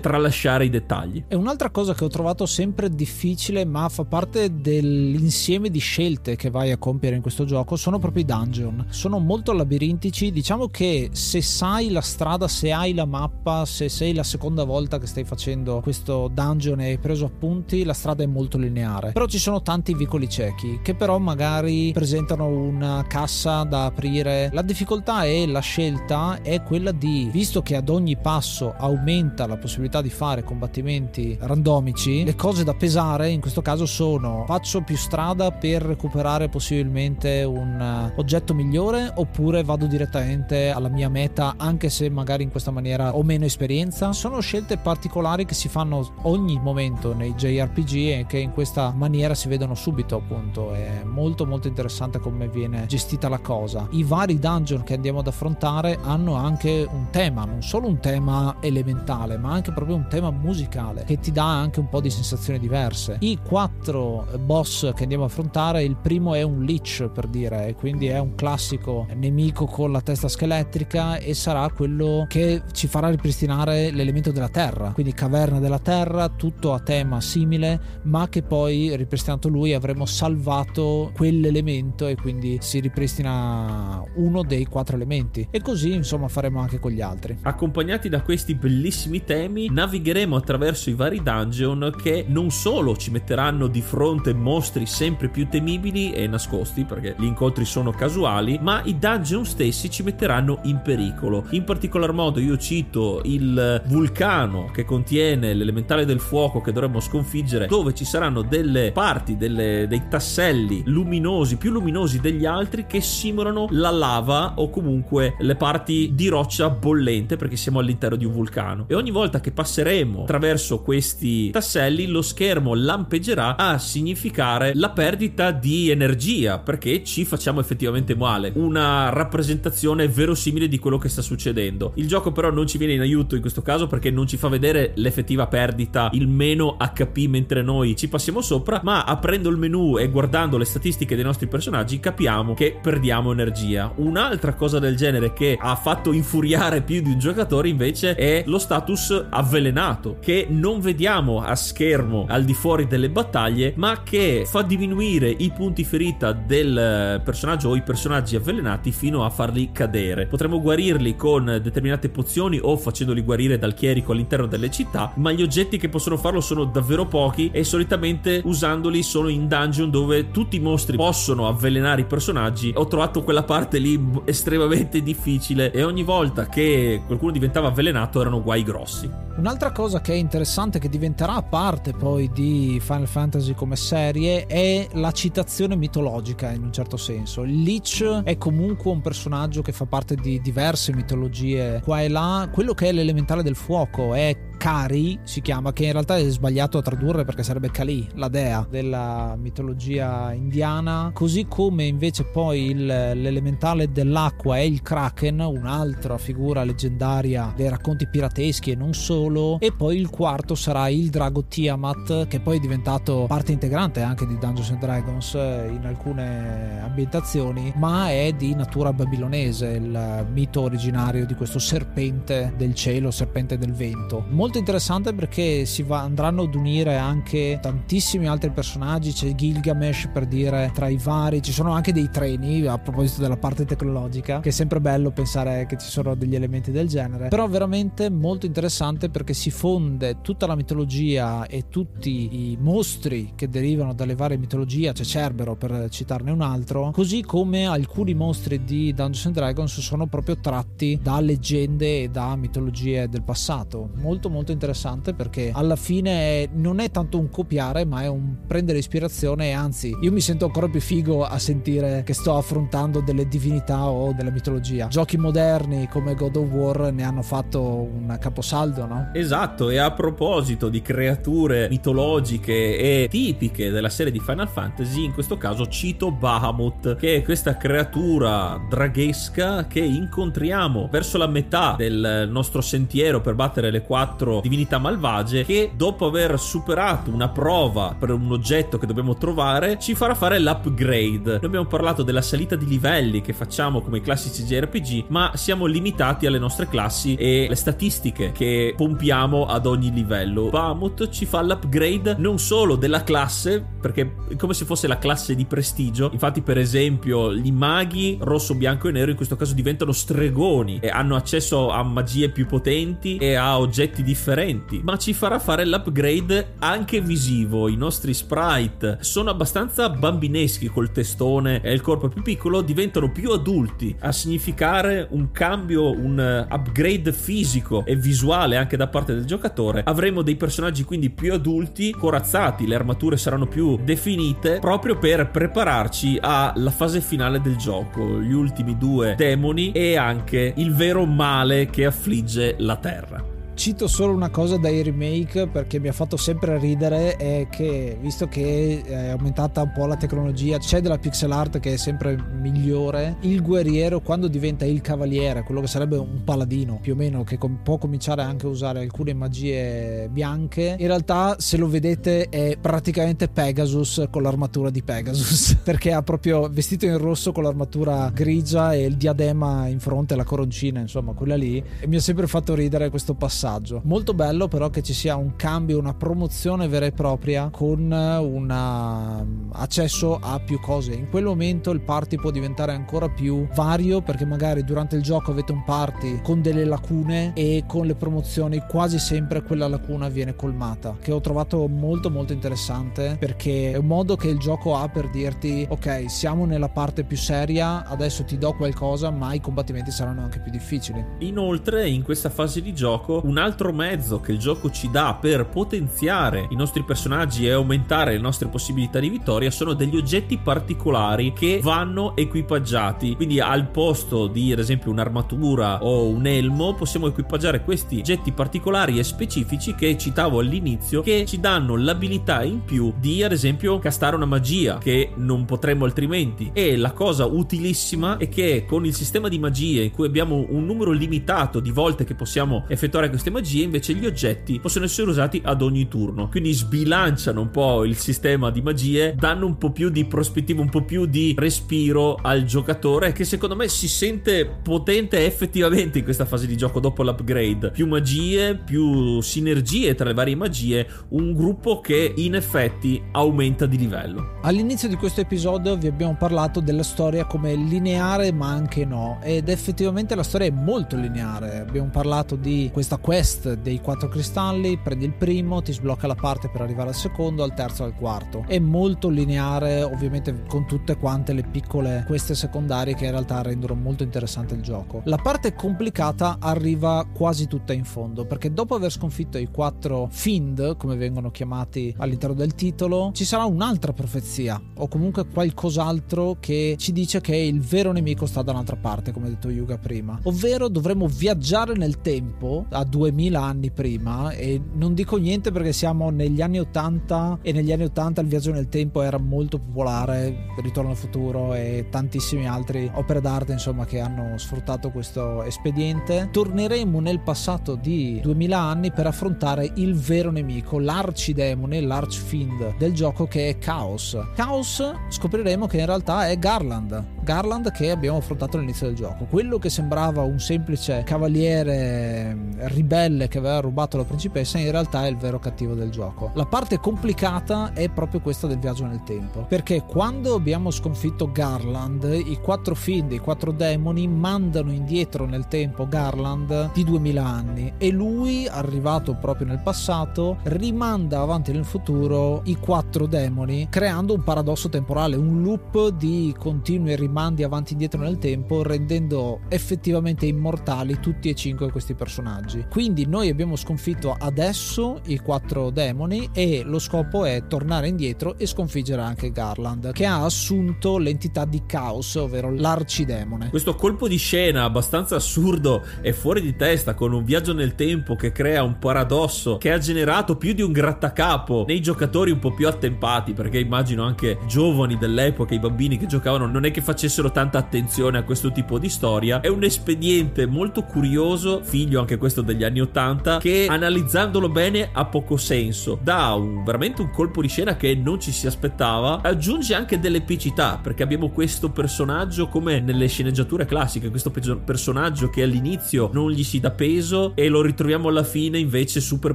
tralasciare i dettagli. E un'altra cosa che ho trovato sempre difficile, ma fa parte dell'insieme di scelte che vai a compiere in questo gioco, sono proprio i dungeon. Sono molto labirintici. Diciamo che se sai la strada, se hai la mappa, se sei la seconda volta che stai facendo questo dungeon e hai preso appunti, la strada è molto lineare. Però ci sono tanti vicoli ciechi che però magari presentano una cassa da aprire. La difficoltà e la scelta è quella di, visto che ad ogni passo aumenta la possibilità di fare combattimenti randomici, le cose da pesare in questo caso sono faccio più strada per recuperare possibilmente un eh, oggetto migliore oppure vado direttamente alla mia meta anche se magari in questa maniera ho meno esperienza. Sono scelte particolari che si fanno ogni momento nei JRPG e che in questa maniera si vedono subito appunto. È molto molto interessante come viene gestita la cosa. I vari dungeon che andiamo ad affrontare hanno anche un tema, non solo un tema elementale ma anche proprio un tema musicale che ti dà anche un po' di sensazioni diverse. I quattro boss che andiamo a affrontare, il primo è un Lich per dire, quindi è un classico nemico con la testa scheletrica e sarà quello che ci farà ripristinare l'elemento della terra, quindi caverna della terra, tutto a tema simile, ma che poi ripristinato lui avremo salvato quell'elemento e quindi si ripristina uno dei quattro elementi e così insomma faremo anche con gli altri. Accompagnati da questi bellissimi temi, navigheremo attraverso i vari dungeon che non solo ci metteranno di fronte mostri sempre più temibili e nascosti, perché gli incontri sono casuali, ma i dungeon stessi ci metteranno in pericolo. In particolar modo io cito il vulcano che contiene l'elementale del fuoco che dovremmo sconfiggere, dove ci saranno delle parti, delle, dei tasselli luminosi, più luminosi degli altri, che simulano la lava o comunque le parti di roccia bollente, perché siamo all'interno di un vulcano. E ogni volta che passeremo attraverso questi tasselli, lo schermo lampeggerà a significare la perdita di energia, perché ci facciamo effettivamente male. Una rappresentazione verosimile di quello che sta succedendo. Il gioco però non ci viene in aiuto in questo caso perché non ci fa vedere l'effettiva perdita, il meno HP mentre noi ci passiamo sopra, ma aprendo il menu e guardando le statistiche dei nostri personaggi capiamo che perdiamo energia. Un'altra cosa del genere che ha fatto infuriare più di un giocatore invece è lo status avvelenato che non vediamo a schermo al di fuori delle battaglie ma che fa diminuire i punti ferita del personaggio o i personaggi avvelenati fino a farli cadere. Potremmo guarirli con determinate pozioni o facendoli guarire dal chierico all'interno delle città, ma gli oggetti che possono farlo sono davvero pochi e solitamente usandoli sono in dungeon dove tutti i mostri possono avvelenare i personaggi. Ho trovato quella parte lì estremamente difficile e ogni volta che qualcuno diventava avvelenato erano guai grossi. Un'altra cosa che è interessante che diventerà parte poi di Final Fantasy come serie è la citazione mitologica in un certo senso. Il Lich è comunque un personaggio che fa parte di diverse mitologie qua e là. Quello che è l'elementale del fuoco è Kari si chiama, che in realtà è sbagliato a tradurre perché sarebbe Kali, la dea della mitologia indiana, così come invece poi il, l'elementale dell'acqua è il Kraken, un'altra figura leggendaria dei racconti pirateschi e non solo, e poi il quarto sarà il drago Tiamat, che poi è diventato parte integrante anche di Dungeons and Dragons in alcune ambientazioni, ma è di natura babilonese, il mito originario di questo serpente del cielo, serpente del vento. Molto molto interessante perché si va, andranno ad unire anche tantissimi altri personaggi. C'è Gilgamesh per dire tra i vari. Ci sono anche dei treni a proposito della parte tecnologica che è sempre bello pensare che ci sono degli elementi del genere. Però veramente molto interessante perché si fonde tutta la mitologia e tutti i mostri che derivano dalle varie mitologie. C'è Cerbero per citarne un altro. Così come alcuni mostri di Dungeons and Dragons sono proprio tratti da leggende e da mitologie del passato. Molto molto molto interessante perché alla fine non è tanto un copiare ma è un prendere ispirazione anzi io mi sento ancora più figo a sentire che sto affrontando delle divinità o della mitologia. Giochi moderni come God of War ne hanno fatto un caposaldo, no? Esatto, e a proposito di creature mitologiche e tipiche della serie di Final Fantasy, in questo caso cito Bahamut, che è questa creatura draghesca che incontriamo verso la metà del nostro sentiero per battere le quattro quattro divinità malvagie che dopo aver superato una prova per un oggetto che dobbiamo trovare ci farà fare l'upgrade. Noi abbiamo parlato della salita di livelli che facciamo come i classici JRPG, ma siamo limitati alle nostre classi e le statistiche che pompiamo ad ogni livello. Bahamut ci fa l'upgrade non solo della classe, perché è come se fosse la classe di prestigio. Infatti, per esempio, i maghi rosso, bianco e nero in questo caso diventano stregoni e hanno accesso a magie più potenti e a oggetti differenti differenti, ma ci farà fare l'upgrade anche visivo. I nostri sprite sono abbastanza bambineschi col testone e il corpo più piccolo, diventano più adulti, a significare un cambio, un upgrade fisico e visuale anche da parte del giocatore. Avremo dei personaggi quindi più adulti, corazzati, le armature saranno più definite proprio per prepararci alla fase finale del gioco, gli ultimi due demoni e anche il vero male che affligge la Terra cito solo una cosa dai remake perché mi ha fatto sempre ridere è che visto che è aumentata un po' la tecnologia c'è della pixel art che è sempre migliore il guerriero quando diventa il cavaliere quello che sarebbe un paladino più o meno che com- può cominciare anche a usare alcune magie bianche in realtà se lo vedete è praticamente Pegasus con l'armatura di Pegasus (laughs) perché ha proprio vestito in rosso con l'armatura grigia e il diadema in fronte la coroncina insomma quella lì e mi ha sempre fatto ridere questo passaggio passaggio. Molto bello però che ci sia un cambio, una promozione vera e propria con un mm, accesso a più cose. In quel momento il party può diventare ancora più vario perché magari durante il gioco avete un party con delle lacune e con le promozioni quasi sempre quella lacuna viene colmata, che ho trovato molto molto interessante perché è un modo che il gioco ha per dirti ok siamo nella parte più seria, adesso ti do qualcosa ma i combattimenti saranno anche più difficili. Inoltre in questa fase di gioco un altro mezzo che il gioco ci dà per potenziare i nostri personaggi e aumentare le nostre possibilità di vittoria sono degli oggetti particolari che vanno equipaggiati. Quindi al posto di ad esempio un'armatura o un elmo possiamo equipaggiare questi oggetti particolari e specifici che citavo all'inizio che ci danno l'abilità in più di ad esempio castare una magia che non potremmo altrimenti. E la cosa utilissima è che con il sistema di magie in cui abbiamo un numero limitato di volte che possiamo effettuare queste magie, invece gli oggetti possono essere usati ad ogni turno. Quindi sbilanciano un po' il sistema di magie, danno un po' più di prospettiva, un po' più di respiro al giocatore che secondo me si sente potente effettivamente in questa fase di gioco dopo l'upgrade. Più magie, più sinergie tra le varie magie, un gruppo che in effetti aumenta di livello. All'inizio di questo episodio vi abbiamo parlato della storia come lineare ma anche no ed effettivamente la storia è molto lineare. Abbiamo parlato di questa quest quest dei quattro cristalli, prendi il primo, ti sblocca la parte per arrivare al secondo, al terzo, al quarto. È molto lineare, ovviamente con tutte quante le piccole queste secondarie che in realtà rendono molto interessante il gioco. La parte complicata arriva quasi tutta in fondo, perché dopo aver sconfitto i quattro Find, come vengono chiamati all'interno del titolo, ci sarà un'altra profezia, o comunque qualcos'altro che ci dice che il vero nemico sta da un'altra parte, come ha detto Yuga prima. Ovvero dovremo viaggiare nel tempo a due 2000 anni prima e non dico niente perché siamo negli anni 80 e negli anni 80 il viaggio nel tempo era molto popolare, Ritorno al futuro e tantissime altre opere d'arte insomma che hanno sfruttato questo espediente. Torneremo nel passato di 2000 anni per affrontare il vero nemico, l'arcidemone, l'archfiend del gioco che è Chaos. Chaos scopriremo che in realtà è Garland, Garland che abbiamo affrontato all'inizio del gioco. Quello che sembrava un semplice cavaliere ribelle ribelle che aveva rubato la principessa in realtà è il vero cattivo del gioco. La parte complicata è proprio questa del viaggio nel tempo, perché quando abbiamo sconfitto Garland, i quattro Fiend, i quattro demoni mandano indietro nel tempo Garland di 2000 anni e lui, arrivato proprio nel passato, rimanda avanti nel futuro i quattro demoni, creando un paradosso temporale, un loop di continui rimandi avanti e indietro nel tempo, rendendo effettivamente immortali tutti e cinque questi personaggi. Quindi noi abbiamo sconfitto adesso i quattro demoni e lo scopo è tornare indietro e sconfiggere anche Garland, che ha assunto l'entità di Chaos, ovvero l'arcidemone. Questo colpo di scena abbastanza assurdo e fuori di testa, con un viaggio nel tempo che crea un paradosso che ha generato più di un grattacapo nei giocatori un po' più attempati, perché immagino anche giovani dell'epoca, i bambini che giocavano, non è che facessero tanta attenzione a questo tipo di storia. È un espediente molto curioso, figlio anche questo degli anni anni 80 che analizzandolo bene ha poco senso. Dà un, veramente un colpo di scena che non ci si aspettava. Aggiunge anche dell'epicità perché abbiamo questo personaggio come nelle sceneggiature classiche, questo personaggio che all'inizio non gli si dà peso e lo ritroviamo alla fine invece super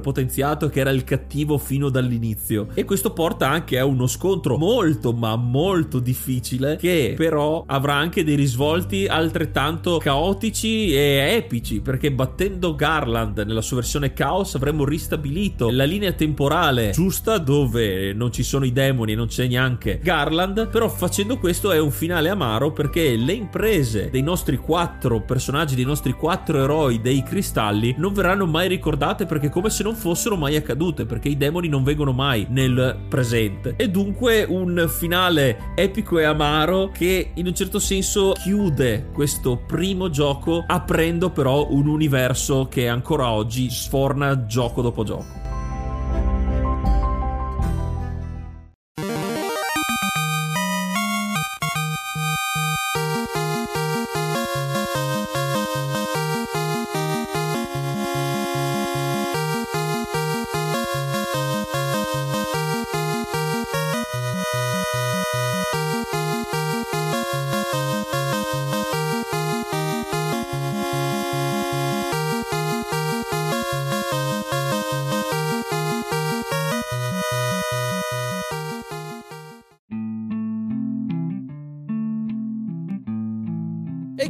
potenziato che era il cattivo fino dall'inizio. E questo porta anche a uno scontro molto ma molto difficile che però avrà anche dei risvolti altrettanto caotici e epici, perché battendo Garland nella sua versione Chaos avremmo ristabilito la linea temporale giusta dove non ci sono i demoni e non c'è neanche Garland, però facendo questo è un finale amaro perché le imprese dei nostri quattro personaggi, dei nostri quattro eroi dei cristalli non verranno mai ricordate perché è come se non fossero mai accadute, perché i demoni non vengono mai nel presente. E dunque un finale epico e amaro che in un certo senso chiude questo primo gioco aprendo però un universo che ancora oggi sforna gioco dopo gioco.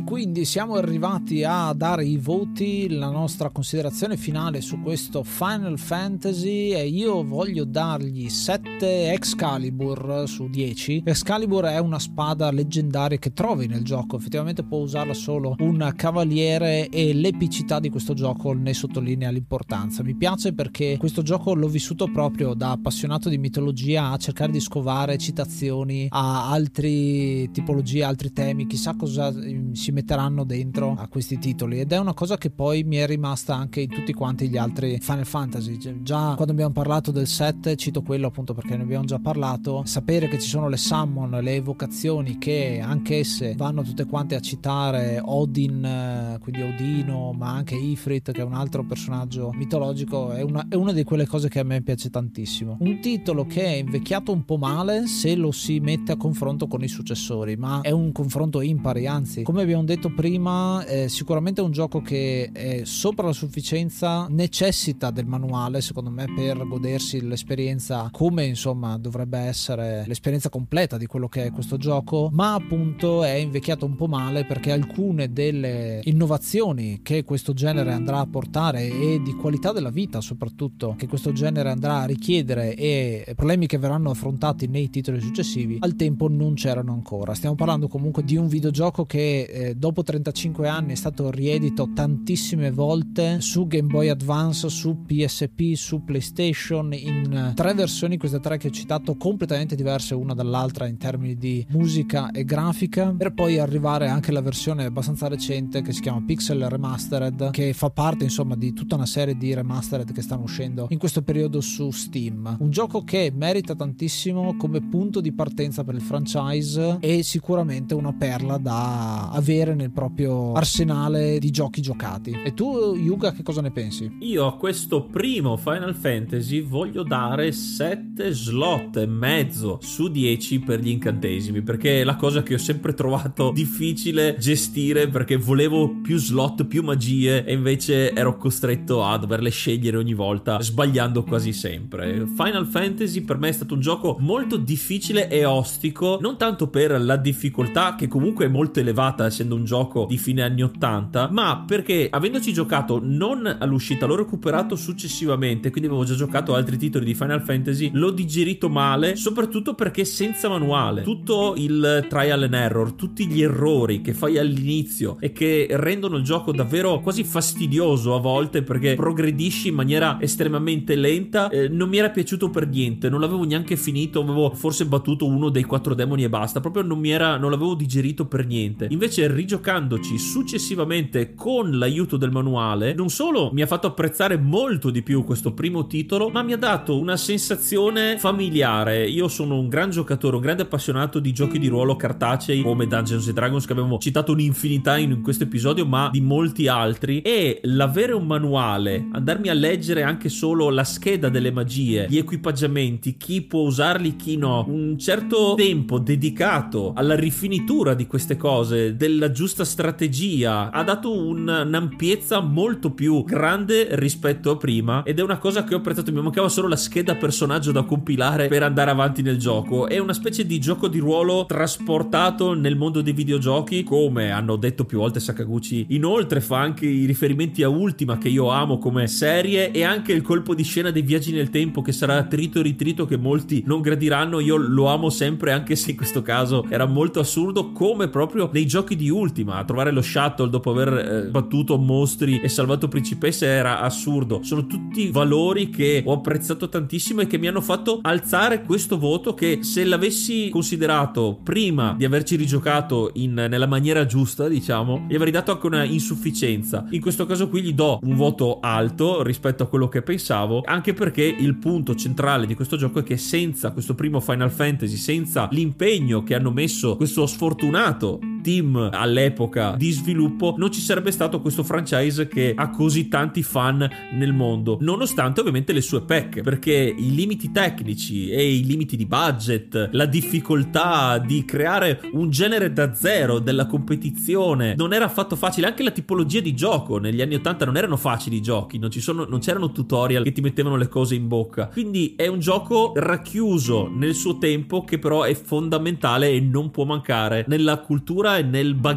Quindi siamo arrivati a dare i voti, la nostra considerazione finale su questo Final Fantasy e io voglio dargli 7 Excalibur su 10. Excalibur è una spada leggendaria che trovi nel gioco, effettivamente può usarla solo un cavaliere e l'epicità di questo gioco ne sottolinea l'importanza. Mi piace perché questo gioco l'ho vissuto proprio da appassionato di mitologia a cercare di scovare citazioni a altre tipologie, altri temi, chissà cosa mm, si metteranno dentro a questi titoli ed è una cosa che poi mi è rimasta anche in tutti quanti gli altri Final Fantasy. Cioè, già quando abbiamo parlato del 7, cito quello appunto perché ne abbiamo già parlato, sapere che ci sono le summon, le evocazioni che anch'esse vanno tutte quante a citare Odin, quindi Odino, ma anche Ifrit che è un altro personaggio mitologico, è una, è una di quelle cose che a me piace tantissimo. Un titolo che è invecchiato un po' male se lo si mette a confronto con i successori, ma è un confronto impari, anzi come abbiamo detto prima, eh, sicuramente è un gioco che è sopra la sufficienza, necessita del manuale, secondo me, per godersi l'esperienza come insomma dovrebbe essere l'esperienza completa di quello che è questo gioco, ma appunto è invecchiato un po' male perché alcune delle innovazioni che questo genere andrà a portare e di qualità della vita soprattutto che questo genere andrà a richiedere e problemi che verranno affrontati nei titoli successivi al tempo non c'erano ancora. Stiamo parlando comunque di un videogioco che eh, dopo 35 anni è stato riedito tantissime volte su Game Boy Advance, su PSP, su PlayStation in tre versioni, queste tre che ho citato completamente diverse una dall'altra in termini di musica e grafica, per poi arrivare anche alla versione abbastanza recente che si chiama Pixel Remastered, che fa parte insomma di tutta una serie di remastered che stanno uscendo in questo periodo su Steam. Un gioco che merita tantissimo come punto di partenza per il franchise e sicuramente una perla da avere nel proprio arsenale di giochi giocati. E tu, Yuga, che cosa ne pensi? Io a questo primo Final Fantasy voglio dare 7 slot e mezzo su 10 per gli incantesimi, perché è la cosa che ho sempre trovato difficile gestire perché volevo più slot, più magie e invece ero costretto a doverle scegliere ogni volta, sbagliando quasi sempre. Final Fantasy per me è stato un gioco molto difficile e ostico, non tanto per la difficoltà che comunque è molto elevata essendo un gioco di fine anni 80, ma perché avendoci giocato non all'uscita, l'ho recuperato successivamente, quindi avevo già giocato altri titoli di Final Fantasy, l'ho digerito male, soprattutto perché senza manuale. Tutto il trial and error, tutti gli errori che fai all'inizio e che rendono il gioco davvero quasi fastidioso a volte perché progredisci in maniera estremamente lenta, eh, non mi era piaciuto per niente, non l'avevo neanche finito, avevo forse battuto uno dei quattro demoni e basta, proprio non mi era non l'avevo digerito per niente. Invece rigiocandoci successivamente con l'aiuto del manuale, non solo mi ha fatto apprezzare molto di più questo primo titolo, ma mi ha dato una sensazione familiare. Io sono un gran giocatore, un grande appassionato di giochi di ruolo cartacei come Dungeons Dragons che abbiamo citato un'infinità in questo episodio, ma di molti altri e l'avere un manuale, andarmi a leggere anche solo la scheda delle magie, gli equipaggiamenti, chi può usarli, chi no, un certo tempo dedicato alla rifinitura di queste cose, del della giusta strategia, ha dato un, un'ampiezza molto più grande rispetto a prima ed è una cosa che ho apprezzato, mi mancava solo la scheda personaggio da compilare per andare avanti nel gioco, è una specie di gioco di ruolo trasportato nel mondo dei videogiochi, come hanno detto più volte Sakaguchi, inoltre fa anche i riferimenti a Ultima che io amo come serie e anche il colpo di scena dei viaggi nel tempo che sarà trito e ritrito che molti non gradiranno, io lo amo sempre anche se in questo caso era molto assurdo come proprio nei giochi di Ultima, trovare lo shuttle dopo aver eh, battuto mostri e salvato principesse era assurdo, sono tutti valori che ho apprezzato tantissimo e che mi hanno fatto alzare questo voto che se l'avessi considerato prima di averci rigiocato in, nella maniera giusta diciamo gli avrei dato anche una insufficienza. In questo caso qui gli do un voto alto rispetto a quello che pensavo anche perché il punto centrale di questo gioco è che senza questo primo Final Fantasy senza l'impegno che hanno messo questo sfortunato team all'epoca di sviluppo non ci sarebbe stato questo franchise che ha così tanti fan nel mondo nonostante ovviamente le sue pecche perché i limiti tecnici e i limiti di budget la difficoltà di creare un genere da zero della competizione non era affatto facile. Anche la tipologia di gioco negli anni 80 non erano facili i giochi non, sono, non c'erano tutorial che ti mettevano le cose in bocca. Quindi è un gioco racchiuso nel suo tempo che però è fondamentale e non può mancare nella cultura e nel bagaglio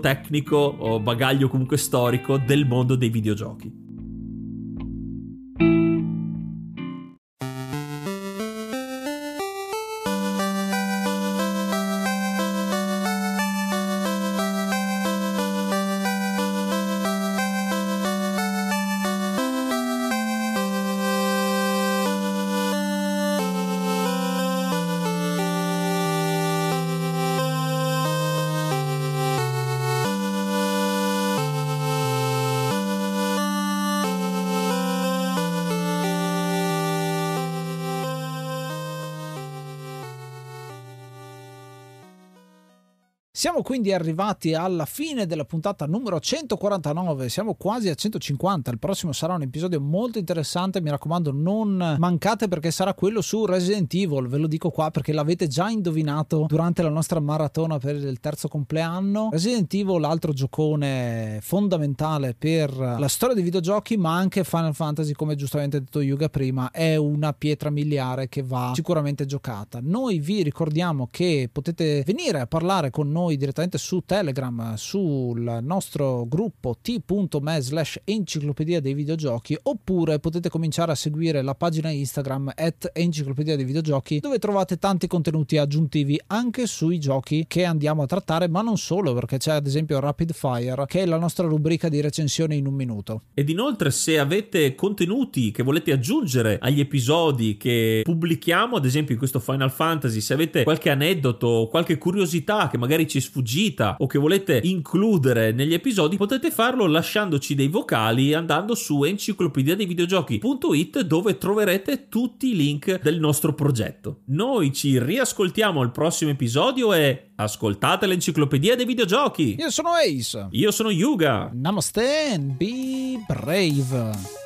tecnico o bagaglio comunque storico del mondo dei videogiochi. Siamo quindi arrivati alla fine della puntata numero 149, siamo quasi a 150, il prossimo sarà un episodio molto interessante, mi raccomando non mancate perché sarà quello su Resident Evil, ve lo dico qua perché l'avete già indovinato durante la nostra maratona per il terzo compleanno. Resident Evil, altro giocone fondamentale per la storia dei videogiochi, ma anche Final Fantasy, come giustamente detto Yuga prima, è una pietra miliare che va sicuramente giocata. Noi vi ricordiamo che potete venire a parlare con noi noi direttamente su Telegram, sul nostro gruppo t.me slash enciclopedia dei videogiochi oppure potete cominciare a seguire la pagina Instagram at enciclopedia dei videogiochi dove trovate tanti contenuti aggiuntivi anche sui giochi che andiamo a trattare ma non solo perché c'è ad esempio Rapid Fire che è la nostra rubrica di recensioni in un minuto. Ed inoltre se avete contenuti che volete aggiungere agli episodi che pubblichiamo ad esempio in questo Final Fantasy se avete qualche aneddoto o qualche curiosità che magari ci ci è sfuggita o che volete includere negli episodi, potete farlo lasciandoci dei vocali andando su enciclopedia dei videogiochi.it dove troverete tutti i link del nostro progetto. Noi ci riascoltiamo al prossimo episodio e ascoltate l'enciclopedia dei videogiochi. Io sono Ace. Io sono Yuga. Namaste and be brave.